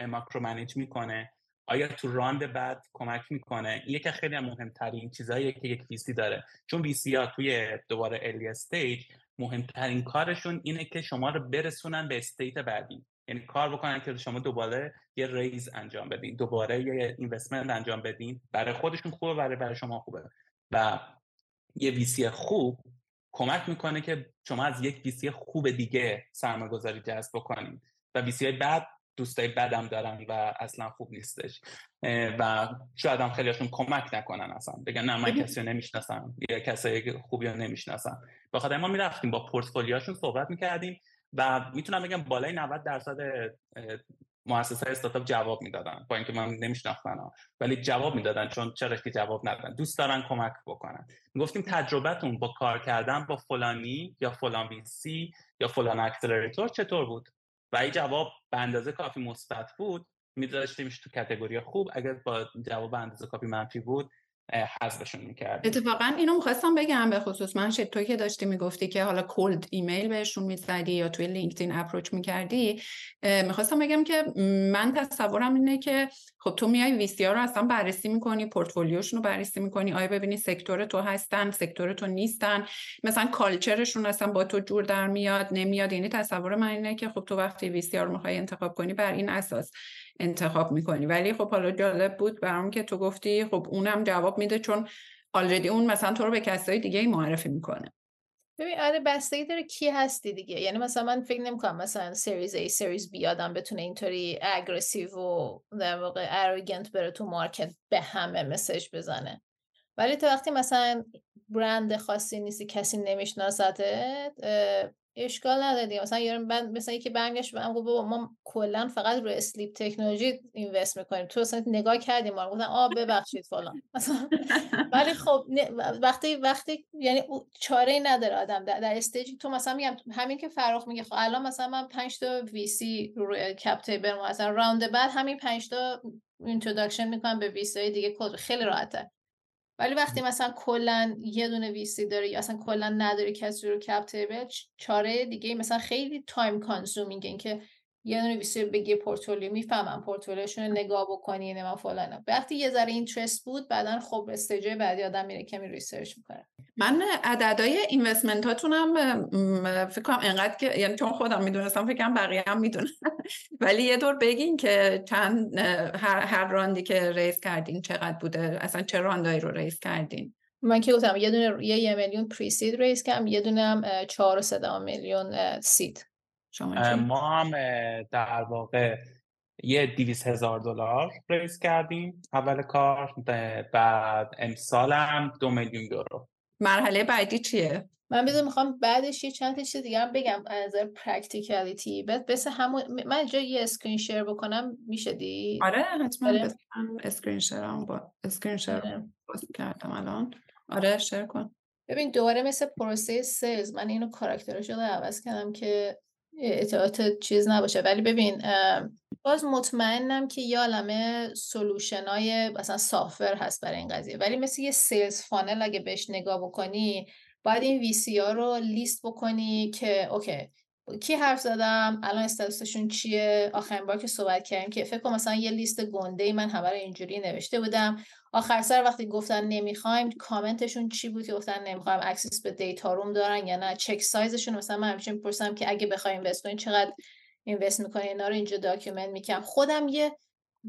micromanage می‌کنه؟ آیا تو round بعد کمک می‌کنه؟ یک خیلی مهمترین چیزهایی که یک VC داره. چون VC ها توی دوباره early stage مهمترین کارشون اینه که شما رو برسونن به stage بعدی. یعنی کار بکنن که شما دوباره یه raise انجام بدین دوباره یه investment انجام بدین. برای خودشون خوبه برای برای شما خوبه. و یه VC خوب کمک می‌کنه که شما از یک ویسی خوب دیگه سرمایه گذاری جذب بکنین. و ویسی بعد دوستای بدم دارن و اصلا خوب نیستش. و شاید هم خیلیشون کمک نکنن اصلا. بگن نه من کسی رو نمی‌شناسم. یا کسی خوبی رو نمی‌شناسم. بخاطر ما می‌رفتیم با پورتفولیوهاشون صحبت می‌کردیم و می‌تونم بگم بالای 90 درصد مؤسسه استارتاپ جواب می‌دادن با اینکه من نمیشناختن ولی جواب می‌دادن چون چرا که جواب ندادن. دوست دارن کمک بکنن. گفتیم تجربتون با کار کردن با فلانی یا فلان VC یا فلان accelerator چطور بود؟ و این جواب به اندازه کافی مثبت بود. میذاشتیمش تو category خوب. اگر با جواب اندازه کافی منفی بود حذفشون می‌کرد اتفاقا اینو می‌خواستم بگم به خصوص من تو که داشتی می‌گفتی که حالا cold email بهشون می‌زدی یا توی لینکدین approach می‌کردی می‌خواستم بگم که من تصورم اینه که خب تو میای VC رو اصلا بررسی می‌کنی portfolioشون رو بررسی می‌کنی آیا ببینی sector تو هستن sector تو نیستن مثلا cultureشون اصلا با تو جور در میاد نمیاد. یعنی تصور من اینه که خب تو وقتی VC رو می‌خوای انتخاب کنی بر این اساس. انتخاب می‌کنی. ولی خب حالا جالب بود برام که تو گفتی خب اونم جواب میده چون already اون مثلا تو رو به کسای دیگه معرفی می‌کنه. ببین آره بستگی داره کی هستی دیگه. یعنی مثلا من فکر نمی‌کنم مثلا series A series B آدم بتونه اینطوری aggressive و در واقع arrogant بره تو market به همه message بزنه. ولی تو وقتی مثلا برند خاصی نیستی کسی نمیشناسته اشکال نداره مثلا یارو من مثلا یکی برگشت بهم گفت ما کلا فقط روی sleep technology invest می‌کنیم. تو اصلا نگاه کردیم ما گفتن آ ببخشید فلان. ولی خب وقتی وقتی یعنی چاره ای نداره آدم. در, در stage تو مثلا میگم همین که فراخ میگه خب الان مثلا من 5 تا VC روی cap table مثلا round بعد همین 5 تا introduction می‌کنم به VC دیگه خیلی راحته. ولی وقتی مثلا کلا یه دونه VC داره یا اصلا کلا نداری کسی رو cap چاره دیگه مثلا خیلی time consuming این که یه دونه VC بگی پورتفولیو می‌فهمم portfolioشون رو نگاه بکنی نه من فلانه وقتی یه ذره interest بود بعدا خب stage بعدی آدم میره کمی research می‌کنه. من عددهای investment هاتونم فکر کنم انقدر که یعنی چون خودم می‌دونستم فکر کنم بقیه هم می‌دونن. ولی یه دور بگین که چند هر, هر roundی که raise کردین چقدر بوده؟ اصلا چه roundایی رو raise کردین؟ من که گفتم یه دونه یه, یه میلیون pre-seed raise کردم یه دونه هم 4 میلیون seed ما هم در واقع یه دویست هزار دلار raise کردیم اول کار بعد امسال هم دو میلیون یورو مرحله بعدی چیه؟ من بدون می‌خوام بعدش یه چند چیز دیگه هم بگم از practicality بعد بس همون من اینجا یه screen share بکنم میشه دی آره حتما آره. screen share با screen share. کردم الان آره share کن ببین دوباره مثل پروسه sales من اینو کاراکترش رو عوض کردم که اطلاعات چیز نباشه. ولی ببین باز مطمئنم که یه عالمه solution های مثلا software هست برای این قضیه. ولی مثل یه sales funnel اگه بهش نگاه بکنی باید این VC ها رو لیست بکنی که اوکی کی حرف زدم الان statusشون چیه؟ آخرین بار که صحبت کردیم که فکر کنم مثلا یه لیست گنده ای من همه رو اینجوری نوشته بودم. آخر سر وقتی گفتن نمی‌خوایم commentشون چی بود که گفتن نمی‌خوایم؟ access به data room دارن یا نه؟ check sizeشون. مثلا من همیشه می‌پرسم که اگه بخوایم invest چقدر invest می‌کنین اینا رو اینجا document می‌کنم. خودم یه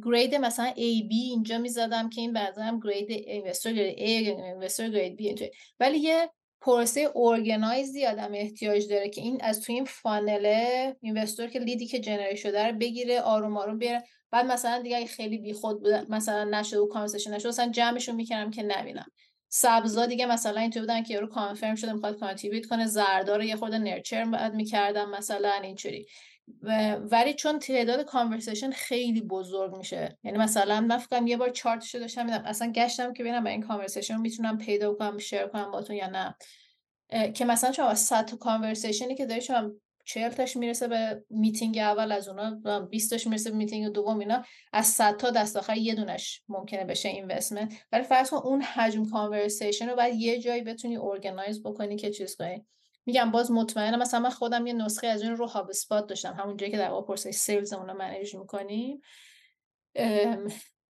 grade مثلا A B اینجا می‌زدم که این بعضا grade investor grade A investor grade B ولی یه پروسه organizeی آدم احتیاج داره که این از تو این funnelه investor که leadی که generate شده رو بگیره آروم آروم بیاره. بعد مثلا دیگه خیلی بیخود مثلا نشد و conversation نشد مثلا جمعشون می‌کردم که نبینم. سبزا دیگه مثلا اینطور بودن که یارو confirm شده می‌خواد contribute کنه زردا رو یه خورده nurture بعد می‌کردم مثلا اینجوری. ولی چون تعداد conversation خیلی بزرگ میشه. یعنی مثلا من فکرم یه بار chartشو داشتم میدم اصلا گشتم که ببینم این conversation می‌تونم پیدا کنم share کنم باتون یا نه. که مثلا چون 100 تا conversationی که داری شما 40 تاش می‌رسه به میتینگ اول از اونا 20 تاش می‌رسه به میتینگ دوم اینا. از 100 تا دست آخر یه دونش ممکنه بشه investment. ولی فرض کن اون حجم conversation رو بعد یه جایی بتونی organize بکنی که چیز کنی. میگم باز مطمئنم مثلا من خودم یه نسخه از این رو HubSpot داشتم همون جایی که در واقع پروسه sales اون رو manage می‌کنیم.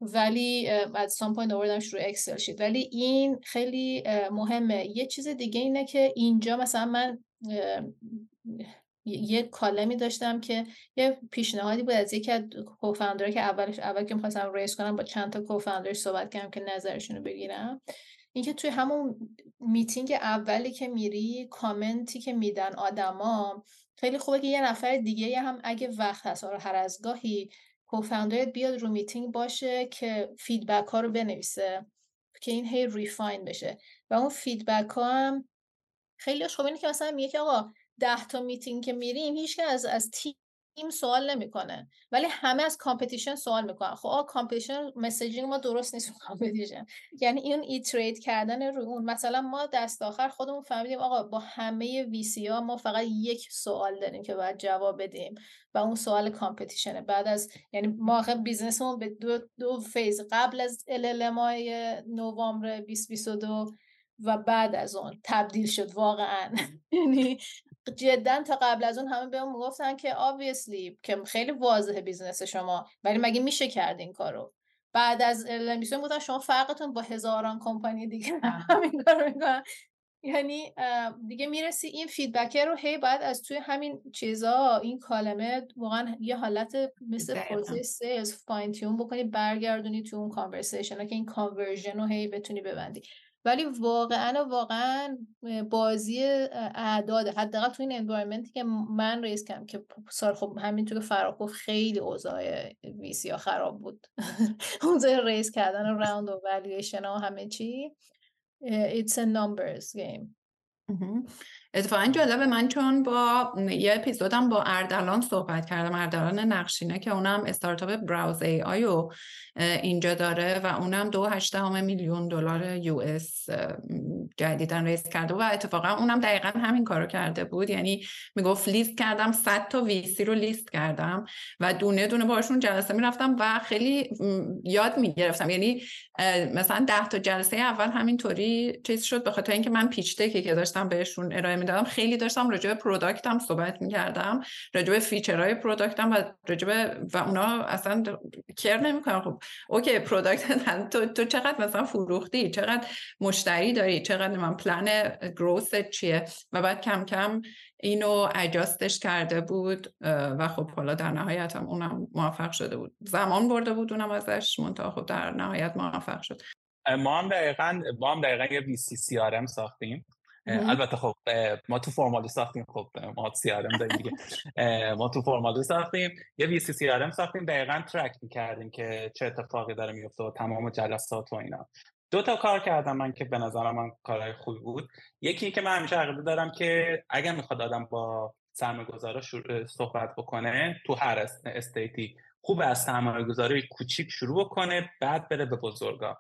ولی از some point آوردم شروع Excel sheet ولی این خیلی مهمه. یه چیز دیگه اینه که اینجا مثلا من یه column ی داشتم که یه پیشنهادی بود از یکی از co-founder ها که اولش اول که می‌خواستم raise کنم با چند تا co-founder صحبت کردم که نظرشون رو بگیرم. اینکه توی همون میتینگ اولی که میری کامنتی که میدن آدما خیلی خوبه که یه نفر دیگه هم اگه وقت هست آره هر از گاهی co-founder ت بیاد رو میتینگ باشه که feedback ها رو بنویسه که این هی refine بشه. و اون feedback ها هم خیلی خوب اینه که مثلا میگه که آقا ده تا میتینگ که میریم هیچ از از تیم سوال نمی‌کنه. ولی همه از competition سوال می‌کنن. خب آ competition messaging ما درست نیست competition. یعنی این iterate کردن رو اون. مثلا ما دست آخر خودمون فهمیدیم آقا با همه VC ها ما فقط یک سوال داریم که باید جواب بدیم و اون سوال competition ه. بعد از یعنی ما آخه business مون به دو, دو phase قبل از LLM های نوامبر 2022 و بعد از اون تبدیل شد واقعا. یعنی جدا تا قبل از اون همه بهمون گفتن که obviously که خیلی واضحه business شما ولی مگه میشه کرد این کارو؟ بعد از میشون گفتن شما فرقتون با هزاران کمپانی دیگه همین کارو می‌کنن. یعنی دیگه می‌رسی این feedback رو هی بعد از توی همین چیزا این column ه واقعا یه حالت مثل پروسه sales fine-tune بکنی برگردونی تو اون conversation که این conversion رو هی بتونی ببندی. ولی واقعا واقعا بازی اعداد حداقل تو این environment ی که من raise کردم که سال خب همینطور که فرخ خیلی اوضاع VC ها خراب بود. اوضاع raise کردن round و والیویشن و همه چی it's a numbers game. اتفاقا جالبه من چون با یه اپیزودم با اردلان صحبت کردم. اردلان نقشینه که اونم استارتاپ Browse AI و اینجا داره و اونم دو هشته میلیون دلار US جدیدن raise کرده و اتفاقا اونم دقیقا همین کارو کرده بود. یعنی می‌گفت لیست کردم 100 تا VC رو لیست کردم و دونه دونه باشون جلسه می‌رفتم و خیلی یاد می‌گرفتم. یعنی مثلا 10 تا جلسه اول همینطوری چیز شد به خاطر اینکه من pitch که داشتم بهشون ارائه می‌دادم. خیلی داشتم راجع به product م صحبت می‌کردم راجع به feature های product م و راجع به و اونا اصلا care نمی‌کنن خب okay product تو, تو چقدر مثلا فروختی؟ چقدر مشتری داری؟ چقدر من plan growth چیه؟ و بعد کم کم اینو adjust ش کرده بود و خب حالا در نهایت هم اونم موفق شده بود. زمان برده بود اونم ازش منتها خب در نهایت موفق شد. ما هم دقیقا ما هم دقیقا یه VC ساختیم. البته خب ما تو Formaloo ساختیم خب ما CRM داریم دیگه ما تو Formaloo ساختیم یه VC CRM ساختیم دقیقا track می‌کردیم که چه اتفاقی داره میفته و تمام جلسات و اینا دو تا کار کردم من که به نظر من کارهای خوبی بود یکی که من همیشه عقیده دارم که اگر می‌خواد آدم با سرمایه صحبت بکنه تو هر stage ی خوب از سرمایه گذاری کوچیک شروع بکنه بعد بره به بزرگا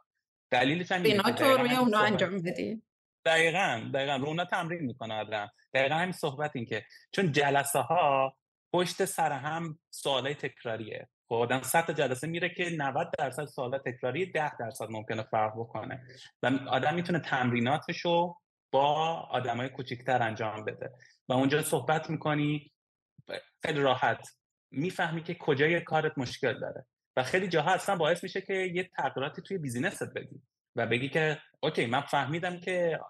دلیلش هم اینا تو روی اونا انجام بدی دقیقا دقیقا. رو اونا تمرین می‌کنه آدم. دقیقا همین صحبت این که چون جلسه ها پشت سر هم سوالای تکراریه. خب آدم 100 جلسه میره که 90 درصد سوالات تکراری 10 درصد ممکنه فرق بکنه. و آدم می‌تونه تمریناتشو با آدمای کوچیکتر انجام بده. و اونجا صحبت می‌کنی خیلی راحت. می‌فهمی که کجای کارت مشکل داره. و خیلی جاها اصلا باعث میشه که یه تغییراتی توی business ت بدی و بگی که okay من فهمیدم که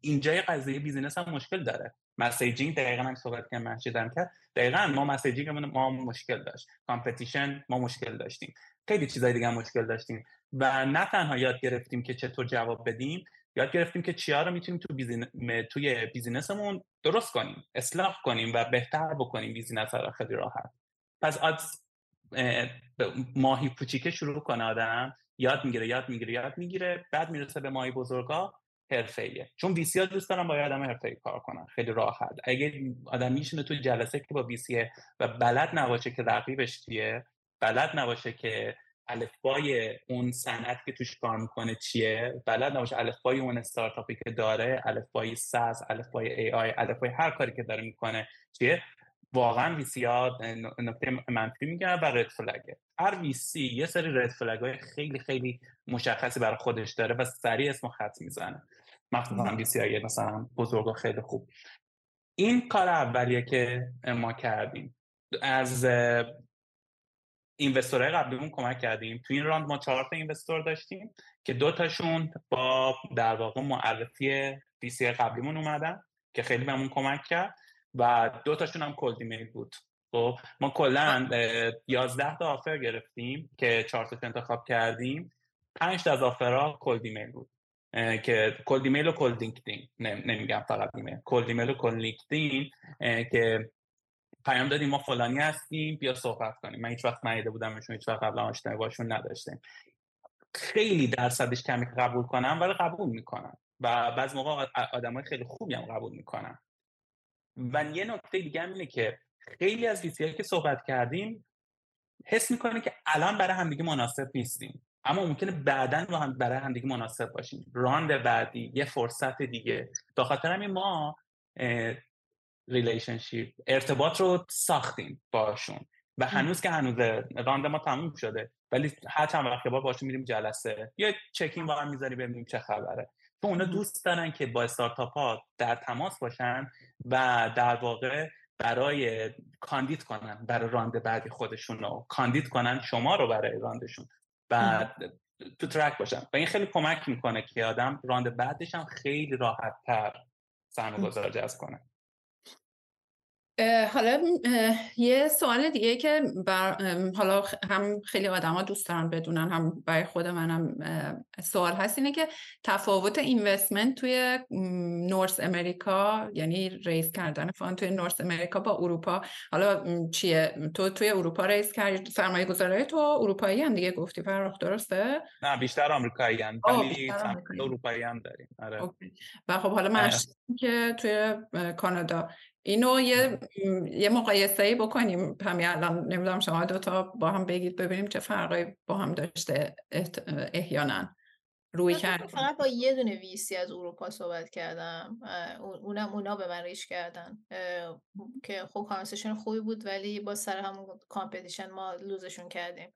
اینجای قضیه business هم مشکل داره. messaging دقیقا هم صحبت که مهشیدم کرد دقیقا ما messaging ما مشکل داشت. competition ما مشکل داشتیم. خیلی چیزای دیگه مشکل داشتیم. و نه تنها یاد گرفتیم که چطور جواب بدیم یاد گرفتیم که چیا رو می‌تونیم تو business... توی business مون درست کنیم اصلاح کنیم و بهتر بکنیم business رو خیلی راحت. پس از ماهی کوچیکه شروع کنه آدم یاد می‌گیره یاد می‌گیره یاد می‌گیره. بعد می‌رسه به ماهی بزرگا حرفه‌ایه. چون ویسی ها دوست دارن با آدم حرفه‌ای کار کنن. خیلی راحت. اگه آدم میشینه تو جلسه که با ویسی و بلد نباشه که رقیبش کیه بلد نباشه که الفبای اون صنعت که توش کار می‌کنه چیه بلد نباشه الفبای اون استارتاپی که داره الفبای ساس الفبای ای آی الفبای هر کاری که داره می‌کنه چیه واقعا ویسی ها نکته منفی میگن و رد فلگه هر ویسی یه سری رد فلگ های خیلی خیلی مشخصی برای خودش داره و سریع اسم خط می‌زنه. مخصوصا ویسی های مثلا بزرگ و خیلی خوب. این کار اولیه که ما کردیم. از اینوستورهای قبلیمون کمک کردیم. تو این راند ما چهار تا اینوستور داشتیم که دو تاشون با در واقع معرفی VC قبلیمون اومدن که خیلی بهمون کمک کرد. و دو تاشون هم cold email بود. خب ما کلا 11 تا offer گرفتیم که 4 تا انتخاب کردیم. 5 تا از offer ها cold email بود. که cold email و cold LinkedIn. نمیگم فقط ایمیل. cold email و cold LinkedIn که پیام دادیم ما فلانی هستیم بیا صحبت کنیم. من هیچ وقت ندیده بودمشون هیچ وقت قبلا آشنایی باشون نداشتیم. خیلی درصدش کمی قبول کنم ولی قبول می‌کنم. و بعض موقع آدمای خیلی خوبی هم قبول می‌کنم و یه نکته دیگه هم اینه که خیلی از VC که صحبت کردیم حس می‌کنه که الان برای همدیگه مناسب نیستیم. اما ممکنه بعدا رو هم برای همدیگه مناسب باشیم. round بعدی یه فرصت دیگه. به خاطر همین ما relationship ارتباط رو ساختیم باشون. و هنوز که هنوز round ما تموم شده. ولی هر چند وقت که با باشون میریم جلسه. یه check-in با هم می‌ذاری ببینیم چه خبره. چون اونا دوست دارن که با استارتاپ ها در تماس باشن و در واقع برای کاندید کنن برای round بعدی خودشون رو کاندید کنن شما رو برای round شون و تو track باشن. و این خیلی کمک می‌کنه که آدم round بعدش هم خیلی راحت تر سرمایه گذار جذب کنه. حالا یه سوال دیگه که بر حالا هم خیلی آدما دوست دارن بدونن هم برای خود منم سوال هست. اینه که تفاوت اینوستمنت توی نورس امریکا یعنی ریس کردن فان توی نورس امریکا با اروپا. حالا چیه؟ تو توی اروپا ریس کردی سرمایه گذاری تو اروپایی هم دیگه گفتی فرخ درسته؟ نه بیشتر آمریکایی هم ولی اروپایی هم داریم. آره. و خب حالا من که توی کانادا اینو یه یه مقایسه ای بکنیم. همین الان نمی‌دونم شما دوتا با هم بگید ببینیم چه فرقی با هم داشته احیانا. رویکرد فقط با یه دونه VC از اروپا صحبت کردم. اونم اونا به من reach کردن. که خب conversation خوبی بود ولی با سر همون competition ما lose شون کردیم.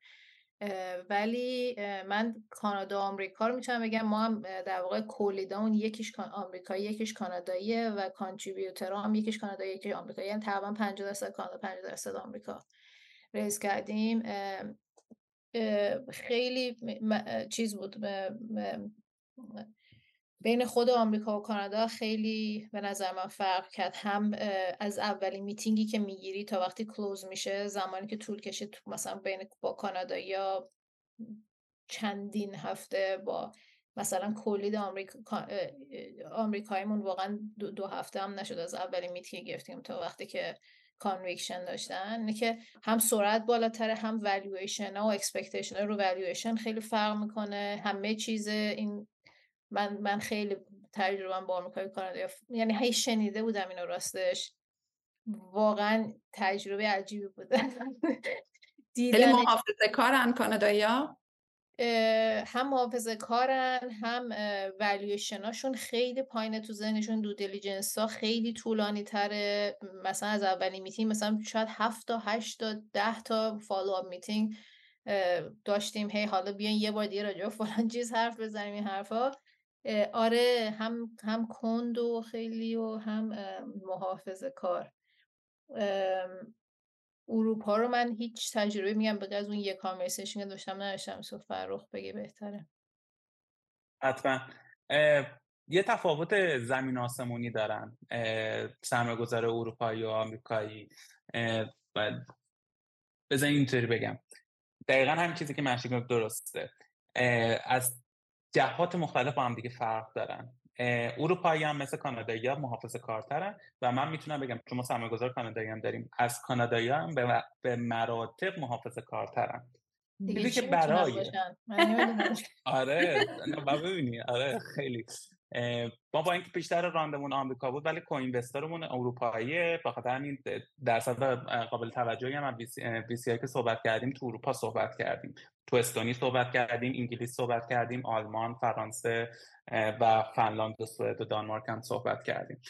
ولی من کانادا و آمریکا رو می‌تونم بگم. ما هم در واقع کولیدامون یکیش آمریکایی یکیش کاناداییه و کانتریبیوترها هم یکیش کانادایی یکیش آمریکایی. یعنی تقریبا 50 درصد کانادا 50 درصد آمریکا. ریز کردیم. خیلی چیز بود. بین خود آمریکا و کانادا خیلی به نظر من فرق کرد. هم از اولین میتینگی که می‌گیری تا وقتی کلوز میشه زمانی که طول کشید مثلا بین با کانادا یا چندین هفته با مثلا co-lead آمریکا آمریکاییمون واقعا دو, دو هفته هم نشد از اولین میتینگ گرفتیم تا وقتی که conviction داشتن. اینه که هم سرعت بالاتره هم valuation و expectation رو valuation خیلی فرق می‌کنه. همه چیز این من من خیلی تجربه با آمریکای کانادا یعنی هی شنیده بودم اینو راستش. واقعا تجربه عجیبی بوده خیلی محافظه کارن کانادایی هم محافظه کارن هم والویشناشون خیلی پایینه تو ذهنشون. due diligence ها خیلی طولانی تره مثلا از اولین میتینگ مثلا شاید هفت تا هشت تا ده تا follow-up meeting داشتیم. هی حالا بیان یه بار دیگه راجع فلان چیز حرف بزنیم این حرفا. آره هم هم کند و خیلی و هم محافظه کار. اروپا رو من هیچ تجربه میگم به از اون یه کانورسیشن که داشتم نداشتم سو فرخ بگه بهتره. حتما. یه تفاوت زمین آسمونی دارن. سرمایه گذار اروپایی و آمریکایی. بزن اینطوری بگم. دقیقا همین چیزی که من درسته. از جهات مختلف با هم دیگه فرق دارن. اروپایی هم مثل کانادایی ها محافظ کارترن و من می‌تونم بگم چون ما سرمایه گذار کانادایی هم داریم. از کانادایی هم به, به مراتب محافظ کارترن. دیگه که برای آره ببینی. آره خیلی. ما با اینکه بیشتر راندمون آمریکا بود ولی کوین بسترمون اروپاییه بخاطر همین درصد قابل توجهی هم بی سی که صحبت کردیم تو اروپا صحبت کردیم. تو استونی صحبت کردیم انگلیس صحبت کردیم آلمان فرانسه و فنلاند و سوئد و دانمارک هم صحبت کردیم.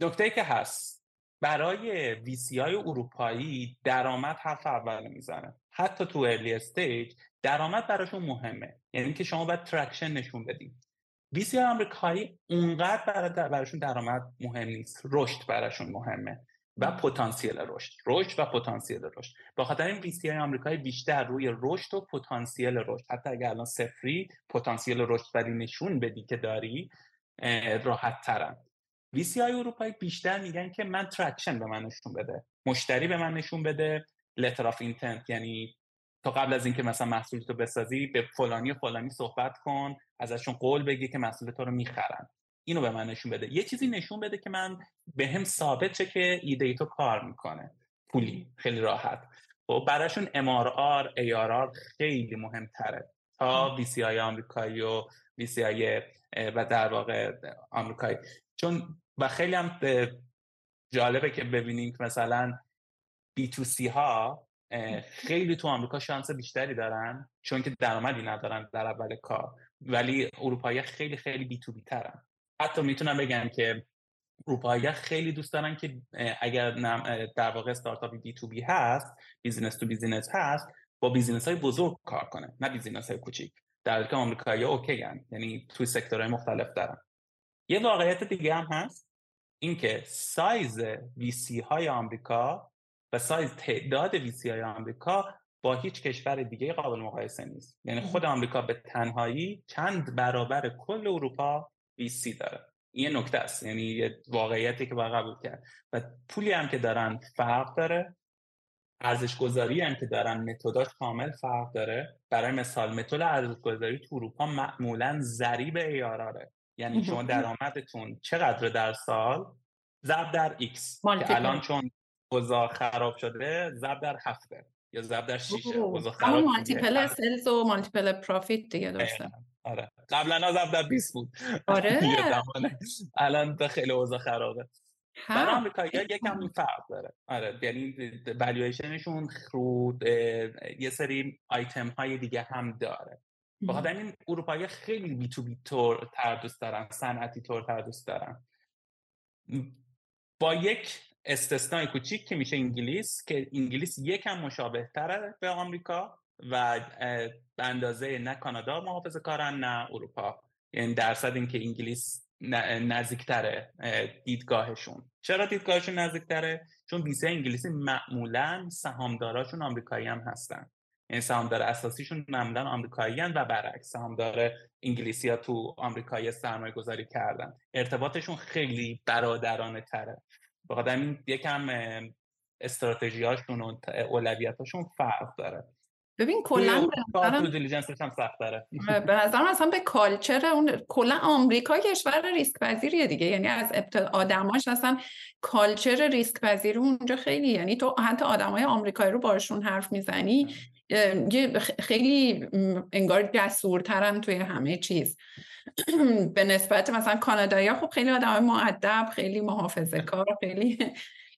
نکته که هست برای VC های اروپایی درآمد حرف اول می‌زنه. حتی تو early stage درآمد براشون مهمه. یعنی که شما باید traction نشون بدیم VC آمریکایی اونقدر براشون درآمد مهم نیست. رشد براشون مهمه. و پتانسیل رشد. رشد و پتانسیل رشد. به خاطر این VC های آمریکایی بیشتر روی رشد و پتانسیل رشد. حتی اگر الان صفری پتانسیل رشد ولی نشون بدی که داری راحت ترن VC های اروپایی بیشتر میگن که من traction به من نشون بده. مشتری به من نشون بده. letter of intent یعنی تا قبل از اینکه مثلا محصول تو بسازی به فلانی و فلانی صحبت کن ازشون قول بگی که محصول تو رو می‌خرن. اینو به من نشون بده. یه چیزی نشون بده که من بهم ثابت شه که ایده تو کار می‌کنه. پولی. خیلی راحت. و خب، براشون MRR ARR خیلی مهمتره. تا VCI آمریکایی و VCI و در واقع آمریکایی. چون و خیلی هم جالبه که ببینیم که مثلا B2C ها خیلی تو آمریکا شانس بیشتری دارن چون که درآمدی ندارن در اول کار. ولی اروپایی خیلی خیلی بی تو بی ترن. حتی می‌تونم بگم که اروپایی خیلی دوست دارن که اگر در واقع استارتاپ بی تو بی هست business to business هست با business های بزرگ کار کنه نه business های کوچیک. در حالی که آمریکایی okay ان. یعنی توی sector های مختلف دارن. یه واقعیت دیگه هم هست اینکه سایز VC های آمریکا و سایز تعداد VC های آمریکا با هیچ کشور دیگه قابل مقایسه نیست. یعنی خود آمریکا به تنهایی چند برابر کل اروپا VC داره. یه نکته است یعنی یه واقعیتی که باید قبول کرد. و پولی هم که دارن فرق داره ارزش گذاری هم که دارن متداش کامل فرق داره. برای مثال متد ارزش گذاری تو اروپا معمولا ضریب ایاراره یعنی شما درآمدتون چقدر در سال؟ ضرب در x. که الان چون اوضاع خراب شده ضرب در هفته یا ضرب در 6 اوضاع خراب مالتیپل سلز و مالتیپل پروفیت دیگه درسته آره. قبلا ضرب در 20 بود. آره. الان خیلی اوضاع خرابه. برای آمریکایی یکم این فرق داره. آره یعنی والویشنشون رو یه سری آیتم های دیگه هم داره. بخاطر این اروپایی خیلی بی تو بی تور تر دوست دارن صنعتی تور تر دوست دارن. با یک استثنای کوچیک که میشه انگلیس که انگلیس یکم مشابه تره به آمریکا و به اندازه نه کانادا محافظ کارن نه اروپا. یعنی درصد اینکه انگلیس نزدیکتره دیدگاهشون. چرا دیدگاهشون نزدیکتره؟ چون ویزه انگلیسی معمولا سهامداراشون آمریکایی هم هستن. یعنی سهامدار اساسیشون معمولا آمریکایی و برعکس سهامدار انگلیسی ها تو آمریکایی سرمایه گذاری کردن. ارتباطشون خیلی برادرانه تره. بخاطر این یکم استراتژیاشون و اولویتاشون فرق داره. ببین کلا هم سخت داره به نظر اصلا به کالچر اون کلا آمریکا کشور ریسک پذیریه دیگه. یعنی از ابتدا آدماش اصلا کالچر ریسک پذیر اونجا خیلی یعنی تو حتی آدمای آمریکایی رو باشون حرف می‌زنی خیلی انگار جسورترن توی همه چیز. به نسبت مثلا کانادایی خب خیلی آدم معدب خیلی محافظه کار خیلی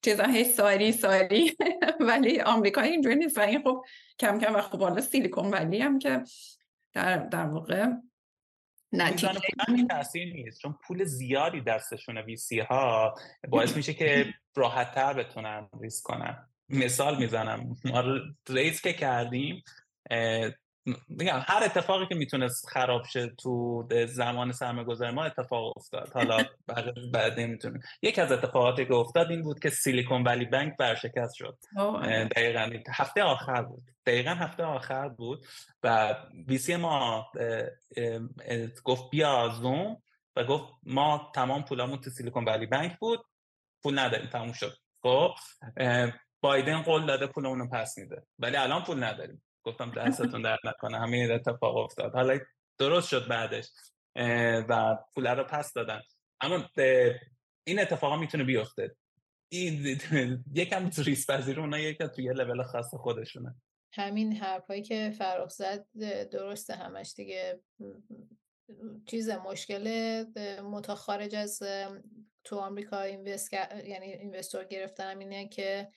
چیزا ساری ساری. ولی آمریکا اینجوری نیست. و این خب کم کم و خب حالا سیلیکون ولی هم که در, در واقع نتیجه تاثیر نیست. چون پول زیادی دستشون ویسی ها باعث میشه که راحت تر بتونن ریسک کنن. مثال می‌زنم. ما ریس که کردیم میگم هر اتفاقی که می‌تونست خراب شه تو زمان سرمایه‌گذاری ما اتفاق افتاد. حالا بعد بعد نمی‌تونیم. یکی از اتفاقاتی که افتاد این بود که سیلیکون ولی بانک برشکست شد. دقیقا هفته آخر بود. دقیقا هفته آخر بود و ویسی ما گفت بیا زوم و گفت ما تمام پولامون تو سیلیکون ولی بانک بود. پول نداریم تموم شد. خب بایدن قول داده پولمون رو پس میده. ولی الان پول نداریم. گفتم دستتون درد نکنه همین اتفاق افتاد. حالا درست شد بعدش و پول رو پس دادن. اما این اتفاقا می‌تونه بیفته. این یکم ریس پذیر اونا یکم توی یه لول خاص خودشونه. همین حرفایی که فراخ زد درسته همش دیگه. چیز مشکل متخارج از تو آمریکا اینوست یعنی اینوستور گرفتن اینه که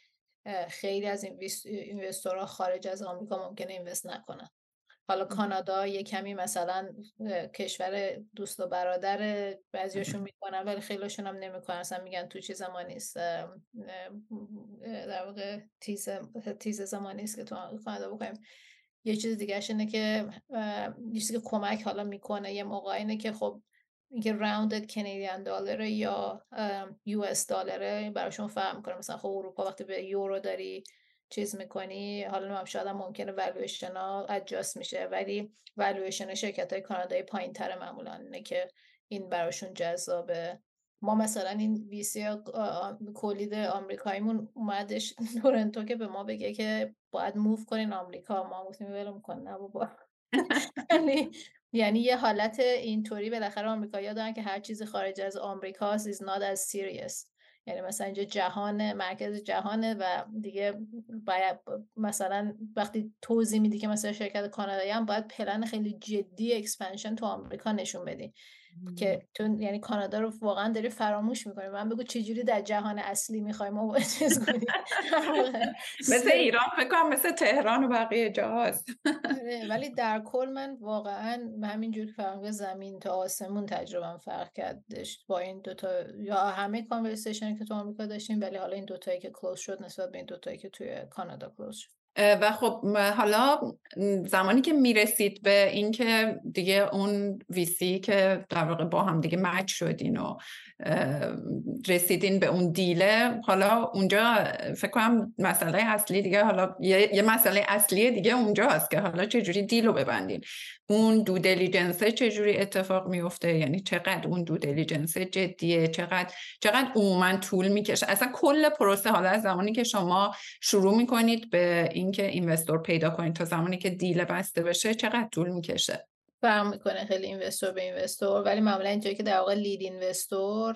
خیلی از اینوستورها خارج از آمریکا ممکنه اینوست نکنن. حالا کانادا یه کمی مثلا کشور دوست و برادر بعضیاشون می‌کنن ولی خیلیشون هم نمی‌کنن. اصلا میگن تو چیز ما نیست. در واقع تیز, تیز زمان نیست که تو کانادا بکنیم یه چیز دیگه اینه که یه چیزی که کمک حالا می‌کنه یه موقع اینه که خب اینکه راوندد کنیدین دلاره یا یو اس دلاره براشون فهم می‌کنه. مثلا خب اروپا وقتی به یورو داری چیز می‌کنی حالا هم شاید هم ممکنه valuation ها adjust میشه ولی والویشن شرکت های کانادایی پایین تر معمولا. اینه که این براشون جذابه. ما مثلا این VC co-lead آمریکاییمون اومدش تورنتو که به ما بگه که باید move کنین آمریکا. ما گفتیم ولم کن نه بابا. یعنی یه حالت اینطوری بالاخره آمریکایی‌ها دارن که هر چیزی خارج از آمریکا is not as serious. یعنی مثلا اینجا جهان مرکز جهانه و دیگه باید مثلا وقتی توضیح میدی که مثلا شرکت کانادایی هم باید پلن خیلی جدی expansion تو آمریکا نشون بدی. که تو یعنی کانادا رو واقعا داری فراموش می‌کنی. من بگو چجوری در جهان اصلی می‌خوای ما چیز کنیم؟ مثل ایران فکر مثل تهران و بقیه جاهاست. آره، ولی در کل من واقعا همینجور که فرق زمین تا آسمون تجربه فرق کردش با این دوتا یا همه کانورسیشن که تو آمریکا داشتیم ولی حالا این دوتایی که کلوز شد نسبت به این دوتایی که توی کانادا کلوز شد. و خب حالا زمانی که می‌رسید به اینکه دیگه اون ویسی که در واقع با هم دیگه مچ شدین و رسیدین به اون دیله حالا اونجا فکر کنم مسئله اصلی دیگه حالا یه, مسئله اصلی دیگه اونجا هست که حالا چجوری دیل رو ببندین. اون دو دلیجنسه چجوری اتفاق میفته یعنی چقدر اون دو دلیجنسه جدیه؟ چقدر چقدر عموما طول می‌کشه؟ اصلا کل پروسه حالا از زمانی که شما شروع می‌کنید به اینکه investor پیدا کنید تا زمانی که deal بسته بشه چقدر طول می‌کشه؟ فرق می‌کنه خیلی investor به investor ولی معمولا اینجایی که در واقع lead investor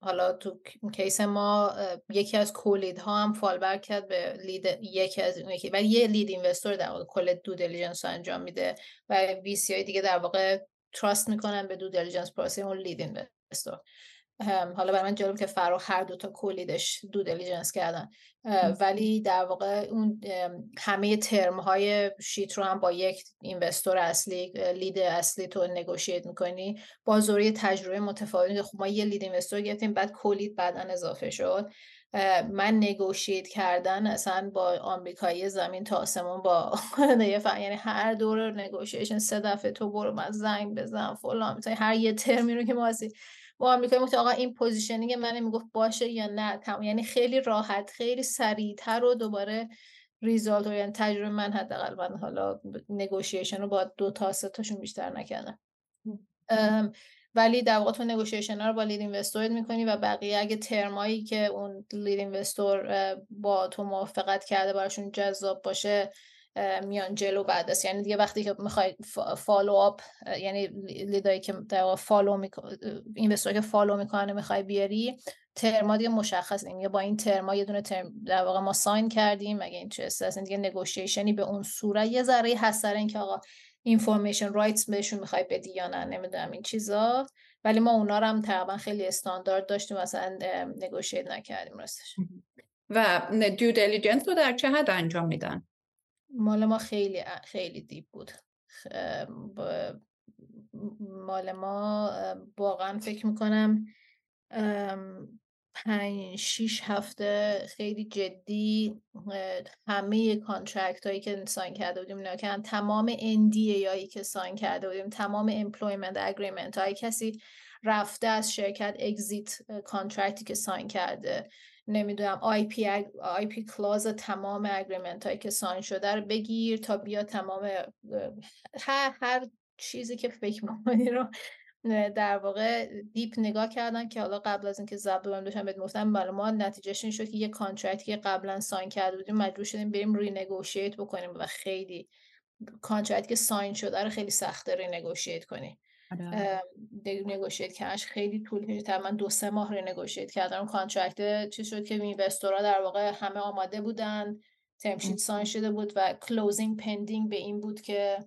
حالا تو case ما یکی از co-lead ها هم follow کرد به lead یکی از یکی ولی یه lead investor در واقع کل due diligence انجام میده و VC دیگه در واقع تراست می‌کنن به دو دیلیجنس پروسه اون لید اینوستور. حالا برای من جالب که فرا هر دو تا کلیدش دو دلیجنس کردن. ولی در واقع اون همه ترم های شیت رو هم با یک اینوستور اصلی لید اصلی تو نگوشیت می‌کنی. با زوری تجربه متفاوتی خب ما یه لید اینوستور گرفتیم بعد کلید بعدا اضافه شد. من نگوشیت کردن اصلا با آمریکایی زمین تا آسمون با یعنی هر دور نگوشیشن سه دفعه تو برو من زنگ بزن فلان هر یه ترمی رو که ما با آمریکایی گفت آقا این positioning من می‌گفت باشه یا نه؟ تمام یعنی خیلی راحت خیلی سریعتر و دوباره result یعنی تجربه من حداقل من حالا negotiation رو با دو تا سه تاشون بیشتر نکردم. ولی در واقع تو negotiation رو با lead investor می‌کنی و بقیه اگه ترمایی که اون lead investor با تو موافقت کرده براشون جذاب باشه میان جلو بعد است یعنی دیگه وقتی که می‌خوای فالو اپ یعنی لیدایی که در فالو این که فالو می‌کنه می‌خوای بیاری ترما دیگه مشخص این با این ترما یه دونه ترم در واقع ما ساین کردیم مگه این چه است دیگه نگوشیشنی به اون صورت؟ یه ذره هست سر اینکه آقا اینفورمیشن رایتس بهشون می‌خوای بدی یا نه نمی‌دونم این چیزا. ولی ما اونا رو هم تقریبا خیلی استاندارد داشتیم مثلا نگوشیت نکردیم راستش. و دیو دیلیجنس رو در چه حد انجام میدن؟ مال ما خیلی خیلی deep بود. مال ما واقعا فکر می‌کنم پنج شیش هفته خیلی جدی همه contract هایی که sign کرده بودیم نکنم تمام NDA هایی که sign کرده بودیم تمام employment agreement های کسی رفته از شرکت exit contract ی که sign کرده. نمی‌دونم IP, IP clause تمام agreement هایی که sign شده رو بگیر تا بیا تمام هر, هر چیزی که فکر می‌کنی رو در واقع deep نگاه کردن که حالا قبل از اینکه ضبط رو داشتم بهت گفتم برای ما نتیجهش این شد که یه contract ی که قبلا sign کرده بودیم مجبور شدیم بریم renegotiate بکنیم و خیلی contract ی که sign شده رو خیلی سخته renegotiate کنیم negotiate کردنش خیلی طول کشید. من دو سه ماه renegotiate کردم contract چی شد که investor ا در واقع همه آماده بودن. term sheet sign شده بود و closing pending به این بود که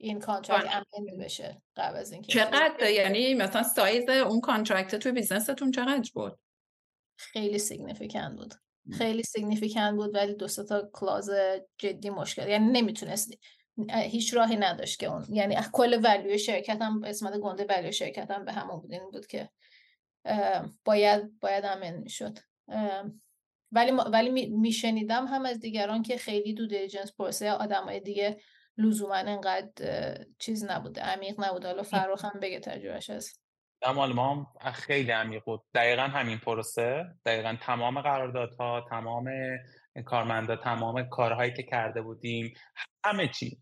این contract امن بشه قبل از اینکه چقدر؟ یعنی مثلا سایز اون contract تو business تون چقدر بود؟ خیلی significant بود. خیلی significant بود ولی دو تا clause جدی مشکل. یعنی نمی‌تونستی هیچ راهی نداشت که اون یعنی کل ولیو شرکت هم اسمت گنده ولیو شرکت هم به همون بود. این بود که باید باید امن می‌شد. ولی ولی میشنیدم هم از دیگران که خیلی دو دیلیجنس پروسه آدمای دیگه لزوما انقدر چیز نبوده عمیق نبوده. حالا فراخ هم بگه تجربهش هست مال ما خیلی عمیق بود. دقیقا همین پروسه. دقیقا تمام قراردادها تمام کارمندا تمام کارهایی که کرده بودیم همه چی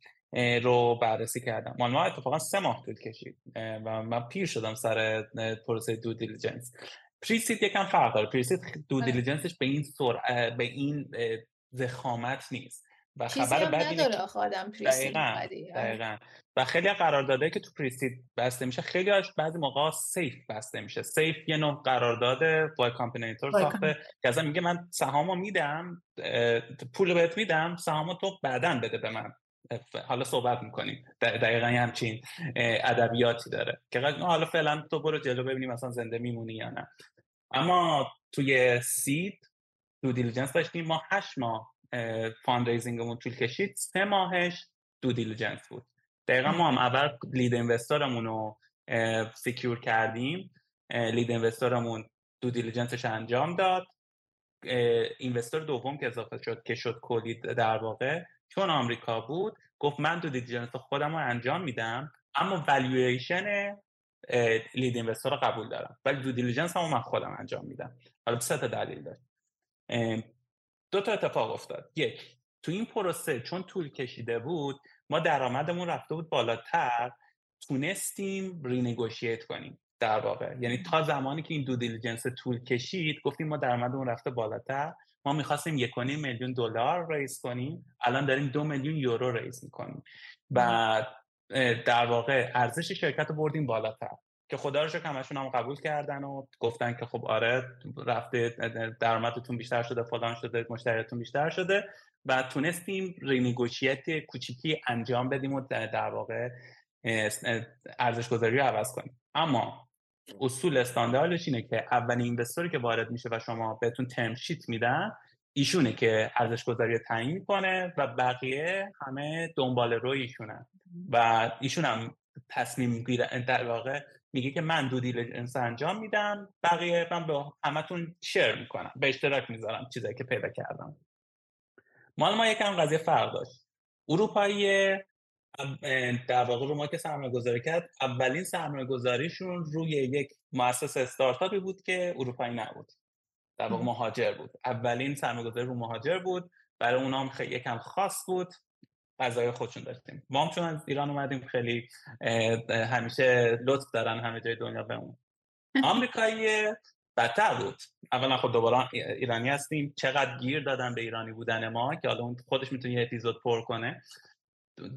رو بررسی کردم. مال ما اتفاقا سه ماه طول کشید و من پیر شدم سر پروسه due diligence pre-seed یکم فرق داره. pre-seed due diligence ش به این سر... به این ضخامت نیست. و خبر بعدی نداره آدم دقیقاً, دقیقاً. و خیلی قرارداده که تو pre-seed بسته میشه خیلی هاش بعضی موقع SAFE بسته میشه. SAFE یه نوع قرارداد Y Combinator ساخته که ازم میگه من سهامو میدم پول بهت میدم سهامو تو بعدا بده به من. حالا صحبت می‌کنیم. دقیقا همچین ادبیاتی داره که حالا فعلا تو برو جلو ببینیم مثلا زنده میمونی یا نه. اما توی seed due diligence داشتیم ما هشت ماه fundraising مون طول کشید سه ماهش due diligence بود. دقیقا ما هم اول lead investor مون رو secure کردیم. lead investor مون due diligence ش انجام داد. investor دوم که اضافه شد که شد کلی در واقع چون آمریکا بود گفت من due diligence خودم رو انجام میدم اما valuation lead investor رو قبول دارم. ولی due diligence هم من خودم انجام میدم. حالا سه تا دلیل داشت دو تا اتفاق افتاد. یک تو این پروسه چون طول کشیده بود ما درآمدمون رفته بود بالاتر تونستیم renegotiate کنیم در واقع. یعنی تا زمانی که این due diligence طول کشید گفتیم ما درآمدمون رفته بالاتر ما می‌خواستیم یک میلیون دلار raise کنیم الان داریم دو میلیون یورو raise می‌کنیم. و در واقع ارزش شرکت رو بردیم بالاتر. که خدا رو همشون هم قبول کردن و گفتن که خب آره رفته درآمدتون بیشتر شده فلان شده مشتریتون بیشتر شده. و تونستیم renegotiate کوچیکی انجام بدیم و در واقع ارزش گذاری رو عوض کنیم. اما اصول استانداردش اینه که اولین اینوستوری که وارد میشه و شما بهتون ترم شیت میدن ایشونه که ارزش گذاری تعیین می‌کنه و بقیه همه دنبال روی ایشونن و ایشون هم تصمیم می‌گیره در واقع میگه که من دو دیلیجنس انجام میدم بقیه من به همتون شیر می‌کنم به اشتراک می‌ذارم چیزایی که پیدا کردم. مال ما یکم قضیه فرق داشت. اروپایی در واقع رو ما که سرمایه گذاری کرد اولین سرمایه گذاریشون روی یک مؤسس استارتاپی بود که اروپایی نبود. در واقع مهاجر بود. اولین سرمایه گذاری رو مهاجر بود برای اونام خیلی یکم خاص بود. غذای خودشون داشتیم. ما هم چون از ایران اومدیم خیلی همیشه لطف دارن همه جای دنیا بهمون آمریکایی بدتر بود. اولا خب دوباره ایرانی هستیم. چقدر گیر دادن به ایرانی بودن ما که حالا اون خودش می‌تونه یه اپیزود پر کنه.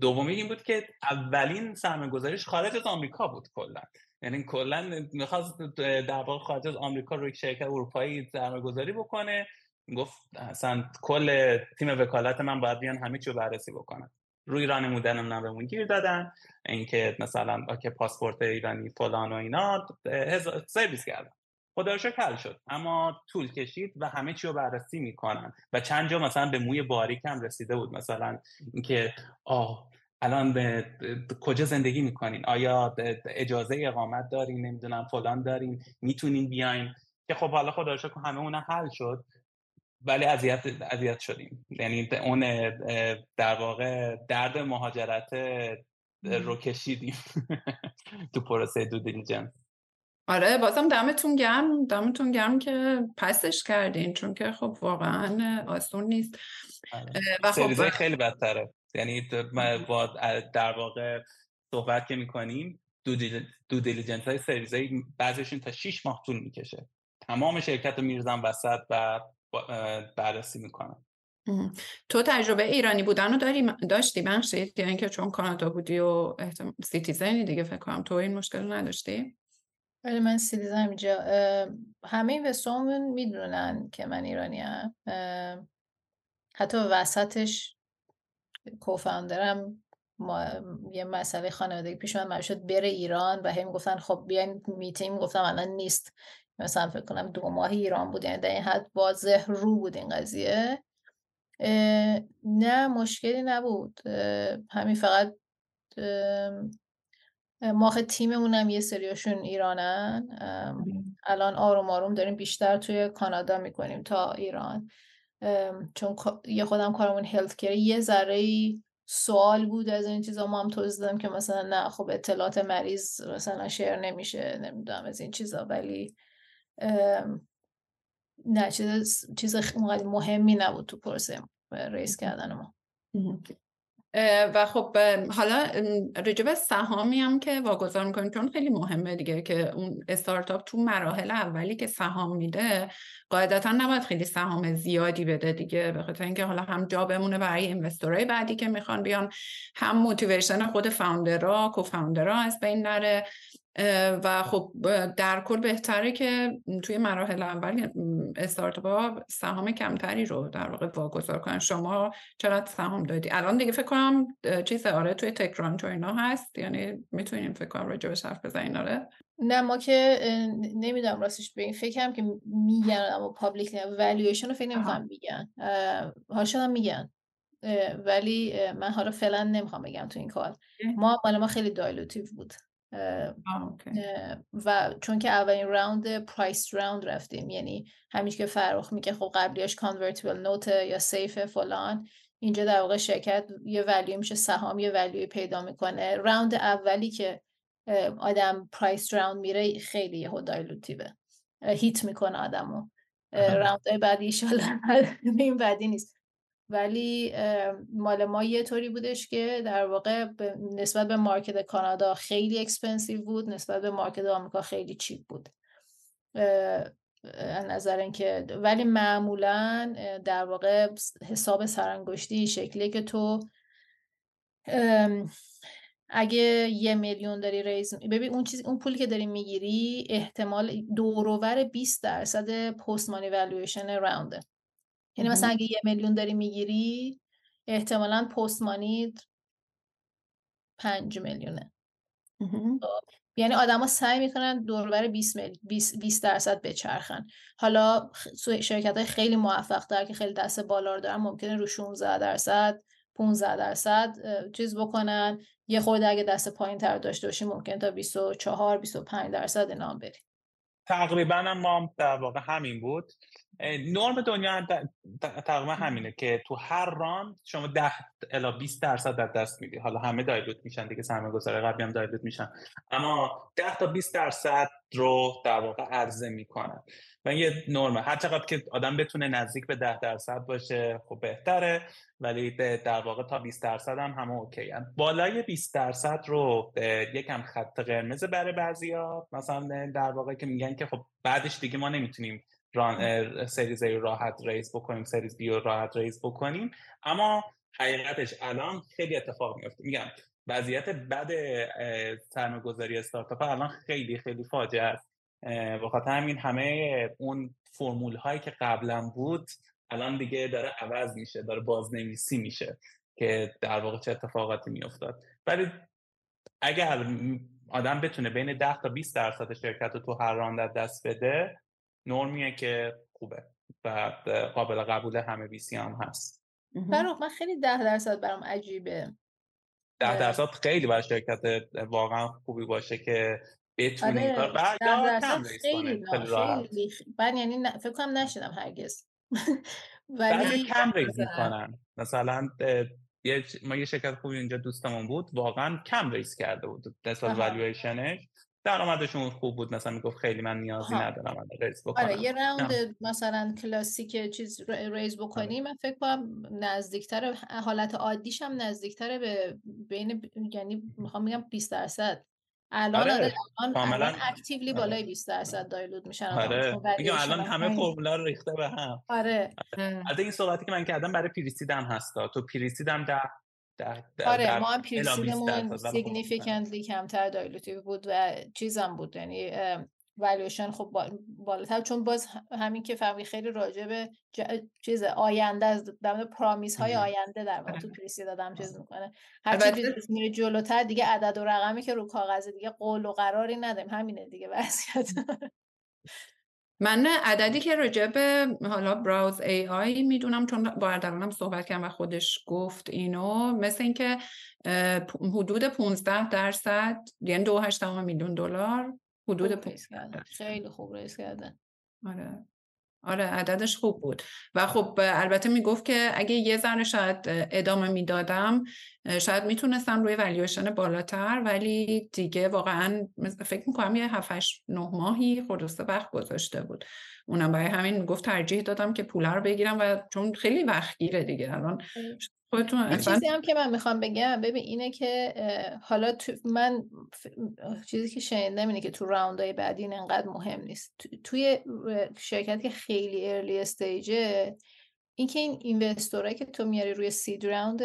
دومی این بود که اولین سرمایه گذاریش خارج از آمریکا بود کلا. یعنی کلا می‌خواست در واقع خارج از آمریکا روی شرکت اروپایی سرمایه گذاری بکنه. گفت اصلا کل تیم وکالت من باید بیان همه چی بررسی بکنن. روی ایرانی بودن هم بهمون گیر دادن. اینکه مثلا که پاسپورت ایرانی فلان و اینا سرویس کردن. خدا حل شد. اما طول کشید و همه چی رو بررسی می‌کنن. و چند جا مثلا به موی باریک هم رسیده بود. مثلا اینکه آه الان به کجا زندگی می‌کنین؟ آیا اجازه اقامت دارین؟ نمی‌دونم فلان دارین؟ می‌تونین بیاین؟ که خب حالا خدا همه اون حل شد. ولی اذیت اذیت شدیم. یعنی اون در واقع درد مهاجرت رو کشیدیم. تو پروسه دو دیلیجنس. آره بازم دمتون گرم دمتون گرم که پسش کردین چون که خب واقعا آسون نیست. آره. و خب خیلی بدتره. یعنی با در واقع صحبت که می‌کنیم due, due diligence های series های بعضیشون تا 6 ماه طول می‌کشه. تمام شرکت رو میریزن وسط و بررسی می‌کنن تو تجربه ایرانی بودن رو داری داشتی ببخشید؟ یا اینکه چون کانادا بودی و citizen ی دیگه فکر کنم تو این مشکل رو نداشتی؟ ولی من citizen اینجا همه اینوسترامون می‌دونن که من ایرانی هم حتی وسطش کوفاندرم ما یه مسئله خانوادگی پیش من شد بره ایران و هم گفتن خب بیاین میتیم گفتم الان نیست. مثلا فکر کنم دو ماه ایران بود یعنی در این حد واضح رو بود این قضیه. نه مشکلی نبود. همین فقط ماخ تیممون هم یه سریاشون ایرانن. الان آروم آروم داریم بیشتر توی کانادا می‌کنیم تا ایران. چون یه خودم کارمون هلت یه ذره سوال بود از این چیزا ما هم توضیح دادم که مثلا نه خب اطلاعات مریض مثلا شیر نمیشه نمی‌دونم از این چیزا ولی نه چیز چیز مهمی نبود تو پرسه ریس کردن ما و خب حالا رجب سهامی هم که واگذار می‌کنیم چون خیلی مهمه دیگه که اون استارتاپ تو مراحل اولی که سهام میده قاعدتا نباید خیلی سهام زیادی بده دیگه به خاطر اینکه حالا هم جا بمونه برای اینوستورهای بعدی که می‌خوان بیان هم موتیویشن خود فاوندرها کوفاوندرها از بین نره و خب در کل بهتره که توی مراحل اول استارتاپ ها سهام کمتری رو در واقع واگذار کنن. شما چقدر سهام دادی؟ الان دیگه فکر کنم چیز آره توی TechCrunch تو اینا هست. یعنی می‌تونیم فکر کنم راجع به حرف بزنین آره. نه ما که نمی‌دونم راستش بگیم فکرم که میگن اما public valuation رو فکر نمی‌کنم میگن. هاشون میگن. ولی من حالا فعلا نمی‌خوام بگم تو این کار. ما مال ما خیلی dilutive بود. و چون که اولین round priced round رفتیم یعنی همیشه که فرخ میگه خب قبلیش convertible note یا SAFE فلان اینجا در واقع شرکت یه value میشه سهام یه value پیدا می‌کنه. round اولی که آدم priced round میره خیلی یهو dilutive ه. hit می‌کنه آدمو. round بعدی ایشالا این بعدی نیست. ولی مال ما یه طوری بودش که در واقع نسبت به market کانادا خیلی expensive بود نسبت به market آمریکا خیلی cheap بود. نظر اینکه ولی معمولا در واقع حساب سرانگشتی شکلی که تو اگه یه میلیون داری ریز ببین اون چیز اون پولی که داری می‌گیری احتمال دوروور 20 درصد پست مانی والویشن راونده یعنی مثلا اگه یه میلیون داری می‌گیری احتمالا پست مانی پنج میلیونه. خب، یعنی آدما سعی می‌کنن دوربر 20 20 درصد بچرخن. حالا شرکت های خیلی موفق در که خیلی دست بالا رو دارن ممکنه رو 16 درصد 15 درصد چیز بکنن. یه خورده اگه دست پایین تر داشته باشی ممکن تا 24 25 درصد نام بری تقریبا ما در واقع همین بود. نرم دنیا تقریبا همینه که تو هر ران شما 10 الا 20 درصد در دست میدی. حالا همه dilute میشن دیگه سرمایه گذاره قبلی هم dilute میشن. اما 10 تا 20 درصد رو در واقع عرضه می‌کنن. و یه نرمه. هر چقدر که آدم بتونه نزدیک به 10 درصد باشه خب بهتره. ولی در واقع تا 20 درصد هم همه okay هم. بالای 20 درصد رو یکم خط قرمز برای بعضیا. مثلا در واقع که میگن که خب بعدش دیگه ما نمی‌تونیم round series A راحت raise بکنیم series B راحت raise بکنیم. اما حقیقتش الان خیلی اتفاق میفته میگم وضعیت بد سرمایه‌گذاری استارتاپ الان خیلی خیلی فاجعه است. بخاطر همین همه اون فرمول هایی که قبلا بود الان دیگه داره عوض میشه داره بازنویسی میشه که در واقع چه اتفاقاتی میافتاد. ولی اگر آدم بتونه بین 10 تا 20 درصد شرکت رو تو هر راند دست بده نرمیه که خوبه و قابل قبول همه VC هم هست. فرخ من خیلی ده درصد برام عجیبه. ده درصد خیلی برای شرکت واقعا خوبی باشه که یا کم raise خیلی خیلی من یعنی فکر کنم نشدم هرگز. ولی کم raise می‌کنن. مثلا یه ما یه شرکت خوبی اینجا دوستمون بود واقعا کم raise کرده بود. نسبت والویشنش درآمدشون خوب بود مثلا می‌گفت خیلی من نیازی ها. ندارم من raise بکنم. آره یه round مثلا کلاسیک چیز raise بکنی من فکر کنم نزدیکتر حالت عادیش هم نزدیکتر به بین یعنی می‌خوام بگم 20 درصد. الان آره, آره الان, الان actually آره. بالای 20 درصد dilute میشن آره. میگم الان همه فرمولا رو ریخته به هم. آره. از این صحبتی که من کردم برای pre-seed م هستا تو pre-seed م ده در در آره ما هم پیرسیدمون سیگنیفیکنتلی کمتر دایلوتیو بود و چیزم بود. یعنی والویشن خب بالاتر. چون باز همین که فهمی خیلی راجع به چیز آینده از در پرامیس های آینده در واقع. تو پریسی دادم چیز می‌کنه. هر چی میره جلوتر دیگه عدد و رقمی که رو کاغذ دیگه قول و قراری نداریم. همینه دیگه. وضعیت. من عددی که راجع به حالا براوز ای آی می‌دونم چون با اردلانم صحبت کردم و خودش گفت اینو مثل اینکه حدود 15 درصد یعنی دو میلیون دلار حدود خیلی خوب ریس کردن. آره. آره عددش خوب بود. و خب البته می‌گفت که اگه یه ذره شاید ادامه می‌دادم شاید می‌تونستم روی ولیوشن بالاتر ولی دیگه واقعا فکر می‌کنم یه 7 9 ماهی خلاصه وقت گذاشته بود. اونم برای همین می‌گفت ترجیح دادم که پوله رو بگیرم و چون خیلی وقت گیره دیگه الان چیزی هم که من می‌خوام بگم ببین اینه که حالا تو من چیزی که شنیدم اینه که تو round های بعدی این انقدر مهم نیست. توی شرکت که خیلی early stage ه اینکه این investor ایی که تو میاری روی seed round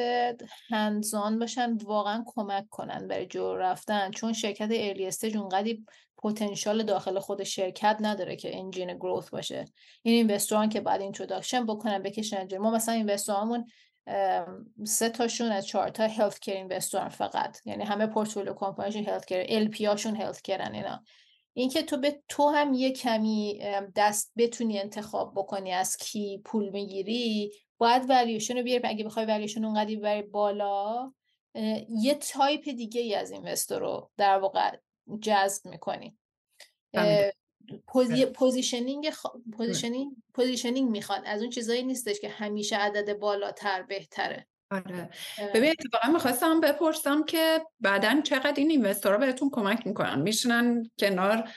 hands-on باشن واقعا کمک کنن برای جلو رفتن. چون شرکت early stage اونقدی پتانسیل داخل خود شرکت نداره که engine growth باشه. این investor ان که بعد introduction بکنن بکشن ما مثلا investor امون سه تاشون از چهار تا healthcare investor ن فقط. یعنی همه portfolio company شون healthcare LP هاشون healthcare ن اینا. اینکه تو به تو هم یه کمی دست بتونی انتخاب بکنی از کی پول می‌گیری باید ولیوشن رو بیاری. اگه بخوای ولیوشن اونقدی بری بالا یه تایپ دیگه ای از investor رو در واقع جذب می‌کنی. positioning خ... positioning positioning می‌خواد از اون چیزایی نیستش که همیشه عدد بالاتر بهتره. آره. ببین اتفاقا می‌خواستم بپرسم که بعدا چقدر این investor ها بهتون کمک می‌کنن؟ میشنن کنار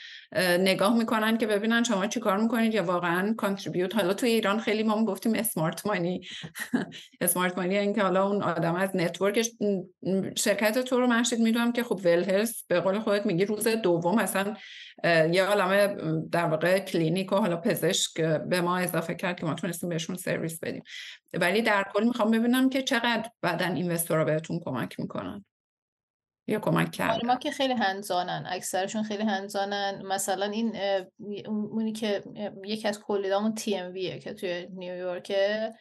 نگاه می‌کنن که ببینن شما چی کار می‌کنید یا واقعا contribute حالا تو ایران خیلی ما گفتیم smart money smart money این که حالا اون آدم از network ش شرکت تو رو mentioned می‌دونم که خب Well Health به قول خودت میگی روز دوم اصلا یه عالمه در واقع کلینیک و حالا پزشک به ما اضافه کرد که ما تونستیم بهشون سرویس بدیم. ولی در کل می‌خوام ببینم که چقدر بعدا investor ها بهتون کمک می‌کنن؟ یا کمک کرد ما که خیلی hands-on ن اکثرشون خیلی hands-on ن مثلا این اونی که یکی از lead امون TMV ه که توی نیویورکه.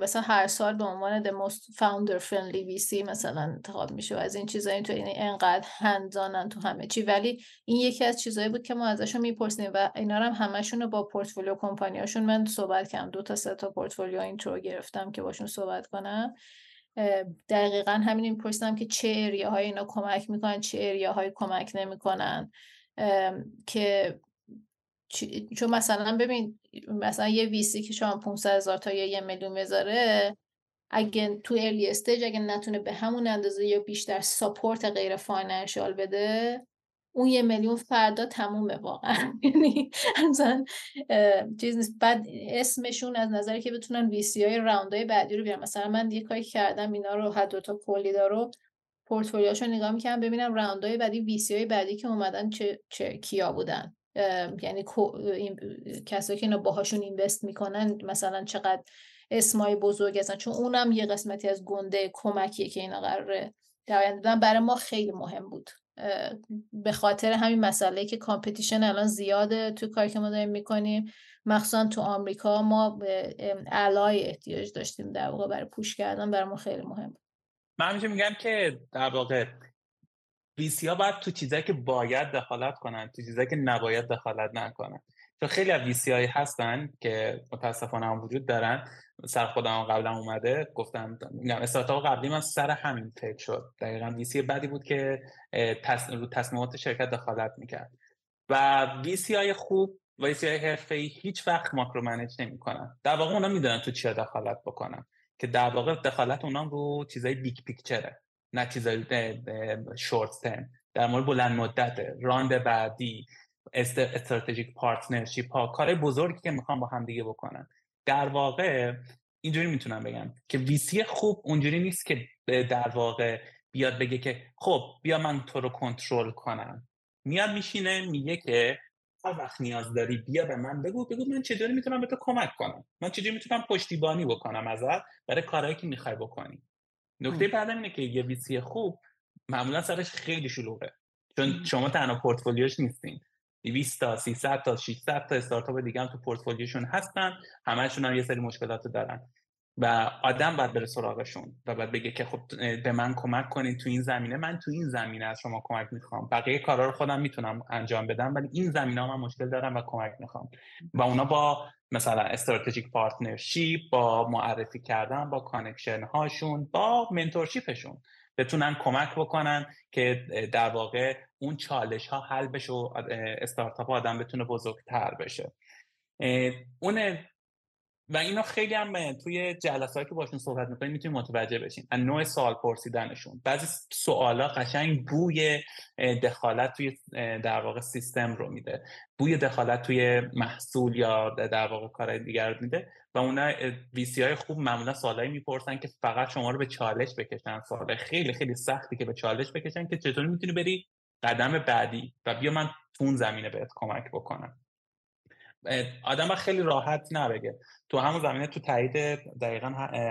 مثلا هر سال به عنوان the most founder friendly VC مثلا انتخاب میشه و از این چیزا این تو این انقدر hands-on ن تو همه چی. ولی این یکی از چیزایی بود که ما ازشون می‌پرسیم و اینا هم همشون رو با portfolio company اشون من صحبت کردم. دو تا سه تا portfolio intro گرفتم که باشون صحبت کنم. دقیقا همین میپرسیدم که چه area های اینا کمک می‌کنن چه area های کمک نمی‌کنن. که چون مثلا ببین مثلا یه VC که شما 500 هزار تا یا یه میلیون بذاره اگه تو early stage اگه نتونه به همون اندازه یا بیشتر support غیر financial بده اون یه میلیون فردا تمومه واقعا. یعنی مثلا چیز نیست. بعد اسمشون از نظری که بتونن VC های round های بعدی رو بیارن. مثلا من یه کاری کردم اینا رو هر دو تا دارو پورتفولیوشو نگاه می‌کنم ببینم round های بعدی VC های بعدی که اومدن چه, چه کیا بودن. یعنی کسایی که اینا باهاشون invest می‌کنن مثلا چقدر اسمای بزرگ هستن. چون اونم یه قسمتی از گنده کمکیه که اینا قراره در برای ما خیلی مهم بود. به خاطر همین مسئله که competition الان زیاده تو کاری که ما داریم می‌کنیم. مخصوصا تو آمریکا ما به علای احتیاج داشتیم در واقع برای پوش کردن. برای ما خیلی مهم من همیشه میگم که در واقع ویسی ها باید تو چیزایی که باید دخالت کنن تو چیزایی که نباید دخالت نکنن. چون خیلی از ویسی هایی هستن که متاسفانه هم وجود دارن. سر خودم قبلا اومده گفتم استارتاپ قبلی من سر همین فکر شد. دقیقا ویسی بعدی بود که رو تصمیمات شرکت دخالت می‌کرد. و ویسی های خوب ویسی های حرفه ای هیچ وقت ماکرو منیج نمی‌کنن. در واقع اونا می‌دونن تو چی دخالت بکنن. که در واقع دخالت اونا رو چیزای big picture ه. نه چیزای short term. در مورد بلند مدت round بعدی strategic partnership ها کار بزرگی که می‌خوام با هم دیگه بکنن. در واقع اینجوری می‌تونم بگم که VC خوب اونجوری نیست که در واقع بیاد بگه که خب بیا من تو رو کنترل کنم. میاد میشینه میگه که هر وقت نیاز داری بیا به من بگو بگو من چطوری می‌تونم به تو کمک کنم. من چجوری می‌تونم پشتیبانی بکنم ازت برای کارهایی که می‌خوای بکنی. نکته بعد اینه که یه VC خوب معمولا سرش خیلی شلوغه. چون شما تنها پورتفولیوش نیستین. 200 تا 300 تا 600 تا استارتاپ دیگه هم تو پورتفولیوشون هستن. همهشون هم یه سری مشکلات دارن. و آدم باید بره سراغشون و باید بگه که خب به من کمک کنید تو این زمینه. من تو این زمینه از شما کمک می‌خوام. بقیه کارا رو خودم می‌تونم انجام بدم ولی این زمینه ها من مشکل دارم و کمک می‌خوام. و اونا با مثلا strategic partnership با معرفی کردن با connection هاشون با mentorship شون بتونن کمک بکنن که در واقع اون چالش ها حل بشه و استارتاپ آدم بتونه بزرگتر بشه. اون و اینا خیلی هم توی جلساتی که باشون صحبت می‌کنیم می‌تونیم متوجه بشین از نوع سوال پرسیدنشون. بعضی سوالا قشنگ بوی دخالت توی در واقع سیستم رو میده. بوی دخالت توی محصول یا در واقع کارهای دیگر رو میده و اونا VC های خوب معمولا سوالایی می‌پرسن که فقط شما رو به چالش بکشن. سوال خیلی خیلی سختی که به چالش بکشن که چطور می‌تونی بری قدم بعدی و بیا من تو زمینه بهت کمک بکنم. آدم خیلی راحت نبگه. تو همون زمینه تو تایید دقیقا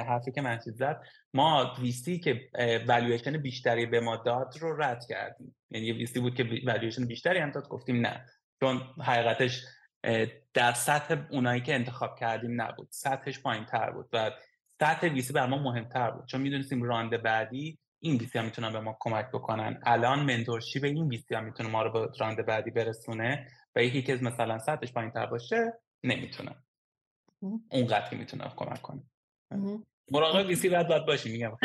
حرفی که مرشد زد ما VC که والویشن بیشتری به ما داد رو رد کردیم. یعنی یه VC بود که والویشن بیشتری هم داد گفتیم نه. چون حقیقتش در سطح اونایی که انتخاب کردیم نبود. سطحش پایین تر بود و سطح VC بر ما مهمتر بود. چون می‌دونستیم round بعدی این VC هم می‌تونن به ما کمک بکنن. الان mentorship این VC هم می‌تونه ما رو به round بعدی برسونه و یکی که مثلا سطحش پایین تر باشه نمی‌تونه. اونقدر که می‌تونه کمک کنه. مراقب VC باید باید باشی میگم.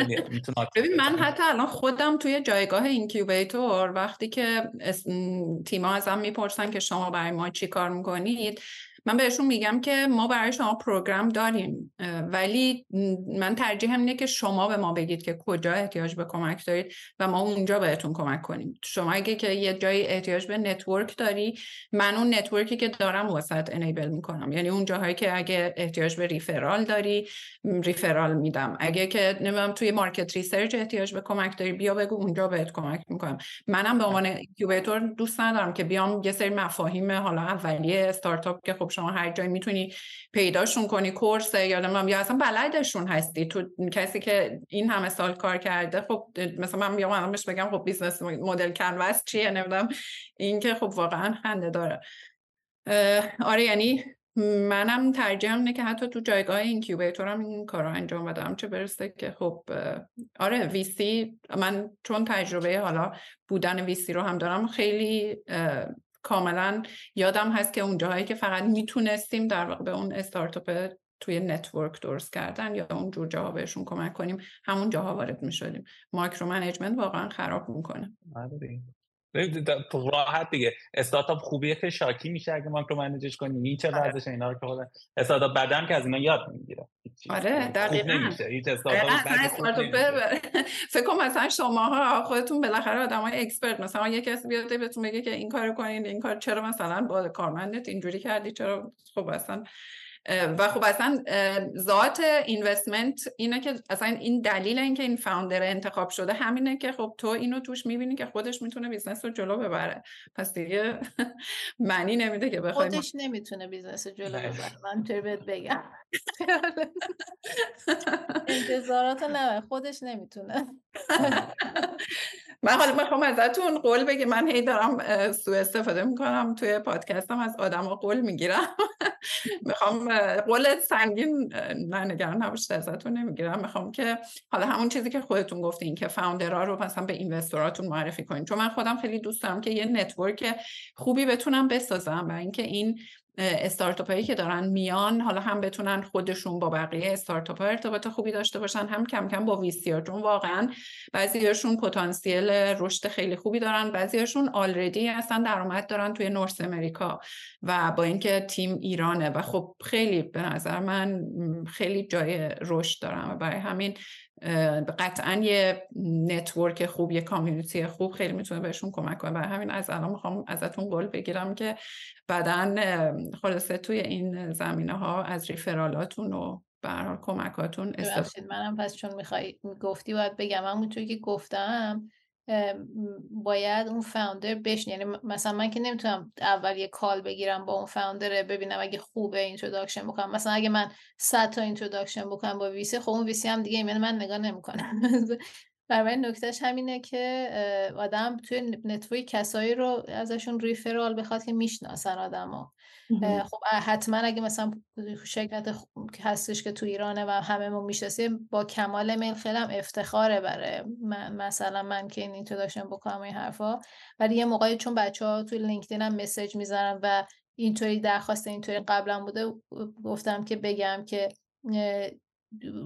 ببین من حتی الان خودم توی جایگاه incubator وقتی که تیما ازم می‌پرسن که شما برای ما چی کار می‌کنید من بهشون میگم که ما برای شما program داریم ولی من ترجیحم اینه که شما به ما بگید که کجا احتیاج به کمک دارید و ما اونجا بهتون کمک کنیم. شما اگه که یه جایی احتیاج به network داری من اون network ی که دارم واست enable می‌کنم. یعنی اون جاهایی که اگه احتیاج به referral داری referral میدم. اگه که نمی‌دونم توی market research احتیاج به کمک داری بیا بگو اونجا بهت کمک می‌کنم. منم به عنوان incubator دوست ندارم که بیام یه سری مفاهیم حالا اولیه استارتاپ که خب شما هر جایی می‌تونی پیداشون کنی course یا یا اصلا بلدشون هستی. تو کسی که این همه سال کار کرده خب مثلا من بیام بهش بگم خب business model canvas چیه؟ نمی‌دونم. این که خب واقعا خنده داره. آره یعنی منم ترجیحم اینه که حتی تو جایگاه incubator م این کار رو انجام بدم. چه برسه که خب آره VC من چون تجربه حالا بودن VC رو هم دارم خیلی کاملا یادم هست که اون جاهایی که فقط می‌تونستیم در واقع به اون استارتاپ توی network درست کردن یا اون جور جاها بهشون کمک کنیم همون جاها وارد می‌شدیم. micromanagement واقعا خراب می‌کنه. آره. راحت دیگه. استارتاپ خوبیه که شاکی میشه اگه micromanage ش کنی. میچه آره. ورزش اینا رو که خود استارتاپ بدم که از اینا یاد می‌گیره آره دقیقاً. هیچ استارتاپ فکر کنم مثلا شماها خودتون بالاخره آدمای expert مثلا یه کسی بیاد بهتون بگه که این کارو کنین این کار چرا مثلا با کارمندت اینجوری کردی چرا خب اصلا و خب اصلا ذات investment اینه که اصلا این دلیل اینکه این founder انتخاب شده همینه که خب تو اینو توش می‌بینی که خودش می‌تونه business رو جلو ببره. پس دیگه معنی نمیده که بخوای خودش نمی‌تونه business رو جلو ببره. من بهت بگم؟ انتظارات نه خودش نمی‌تونه. من حالا می‌خوام ازتون قول بگیرم من هی دارم سوء استفاده می‌کنم توی پادکستم از آدم قول می‌گیرم. می‌خوام قول سنگین نه نگران نباشید ازتون نمی‌گیرم. می‌خوام که حالا همون چیزی که خودتون گفتین که founder ها رو مثلا به investor اتون معرفی کنین. چون من خودم خیلی دوست دارم که یه network خوبی بتونم بسازم و اینکه این استارتاپ هایی که دارن میان حالا هم بتونن خودشون با بقیه استارتاپ ها ارتباط خوبی داشته باشن هم کم کم با ویسی چون واقعا بعضیاشون پتانسیل رشد خیلی خوبی دارن بعضیاشون آلردی هستن درآمد دارن توی نورس امریکا و با اینکه تیم ایرانه. و خب خیلی به نظر من خیلی جای رشد دارن و برای همین قطعا یه network خوب یه community خوب خیلی می‌تونه بهشون کمک کنه. برای همین از الان می‌خوام ازتون قول بگیرم که بعدا خلاصه توی این زمینه ها از referral اتون و به هر حال کمکاتون استفاده منم پس چون می‌خوای گفتی باید بگم. همونطور که گفتم باید اون founder بشن یعنی مثلا من که نمی‌تونم اول یه call بگیرم با اون founder ببینم اگه خوبه introduction بکنم. مثلا اگه من 100 تا introduction بکنم با VC خب اون VC هم دیگه یعنی من نگاه نمی‌کنم. برای نکتهش همینه که آدم توی network کسایی رو ازشون referral بخواد که می‌شناسن آدما خب حتما اگه مثلا شرکت هستش که تو ایرانه و همه ما می‌شناسیم با کمال میل خیلی هم افتخاره برای مثلا من که این introduction بکنم این حرفا. ولی یه موقعی چون بچه ها توی لینکدین هم message می‌زنن و اینطوری درخواست اینطوری قبلا بوده گفتم که بگم که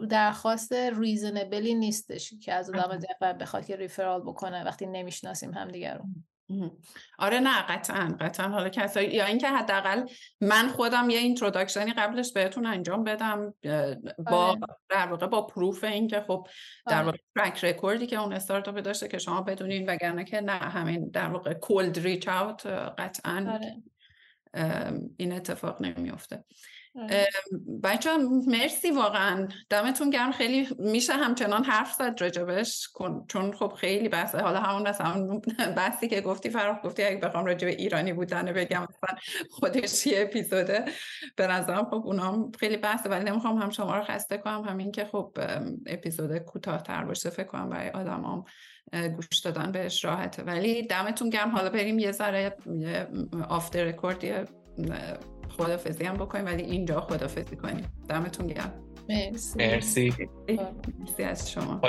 درخواست reasonable ی نیستش که از آدم دفعه بخواد که referral بکنه وقتی نمی‌شناسیم همدیگه رو. آره نه قطعا قطعا حالا کسایی یا اینکه حداقل من خودم یه introduction ی قبلش بهتون انجام بدم با آره. در واقع با proof اینکه خب در آره. واقع track record ی که اون استارتاپ داشته که شما بدونین وگرنه که نه همین در واقع cold reach out قطعا آره. این اتفاق نمیفته بچه مرسی واقعا. دمتون گرم. خیلی میشه همچنان حرف زد راجبش. چون خب خیلی بحثه حالا همون از همون بحثی که گفتی فراخ گفتی اگه بخوام راجب ایرانی بودن بگم مثلا خودش یه اپیزوده. به نظرم خب اونام خیلی بحثه ولی نمی‌خوام هم شما رو خسته کنم همین که خب اپیزود کوتاهتر باشه. فکر کنم برای آدمام گوش دادن بهش راحته. ولی دمتون گرم. حالا بریم یه ذره آفتر رکورد خدافزی هم بکنیم ولی اینجا خدافزی کنیم. دمتون گرم. مرسی. مرسی. مرسی از شما.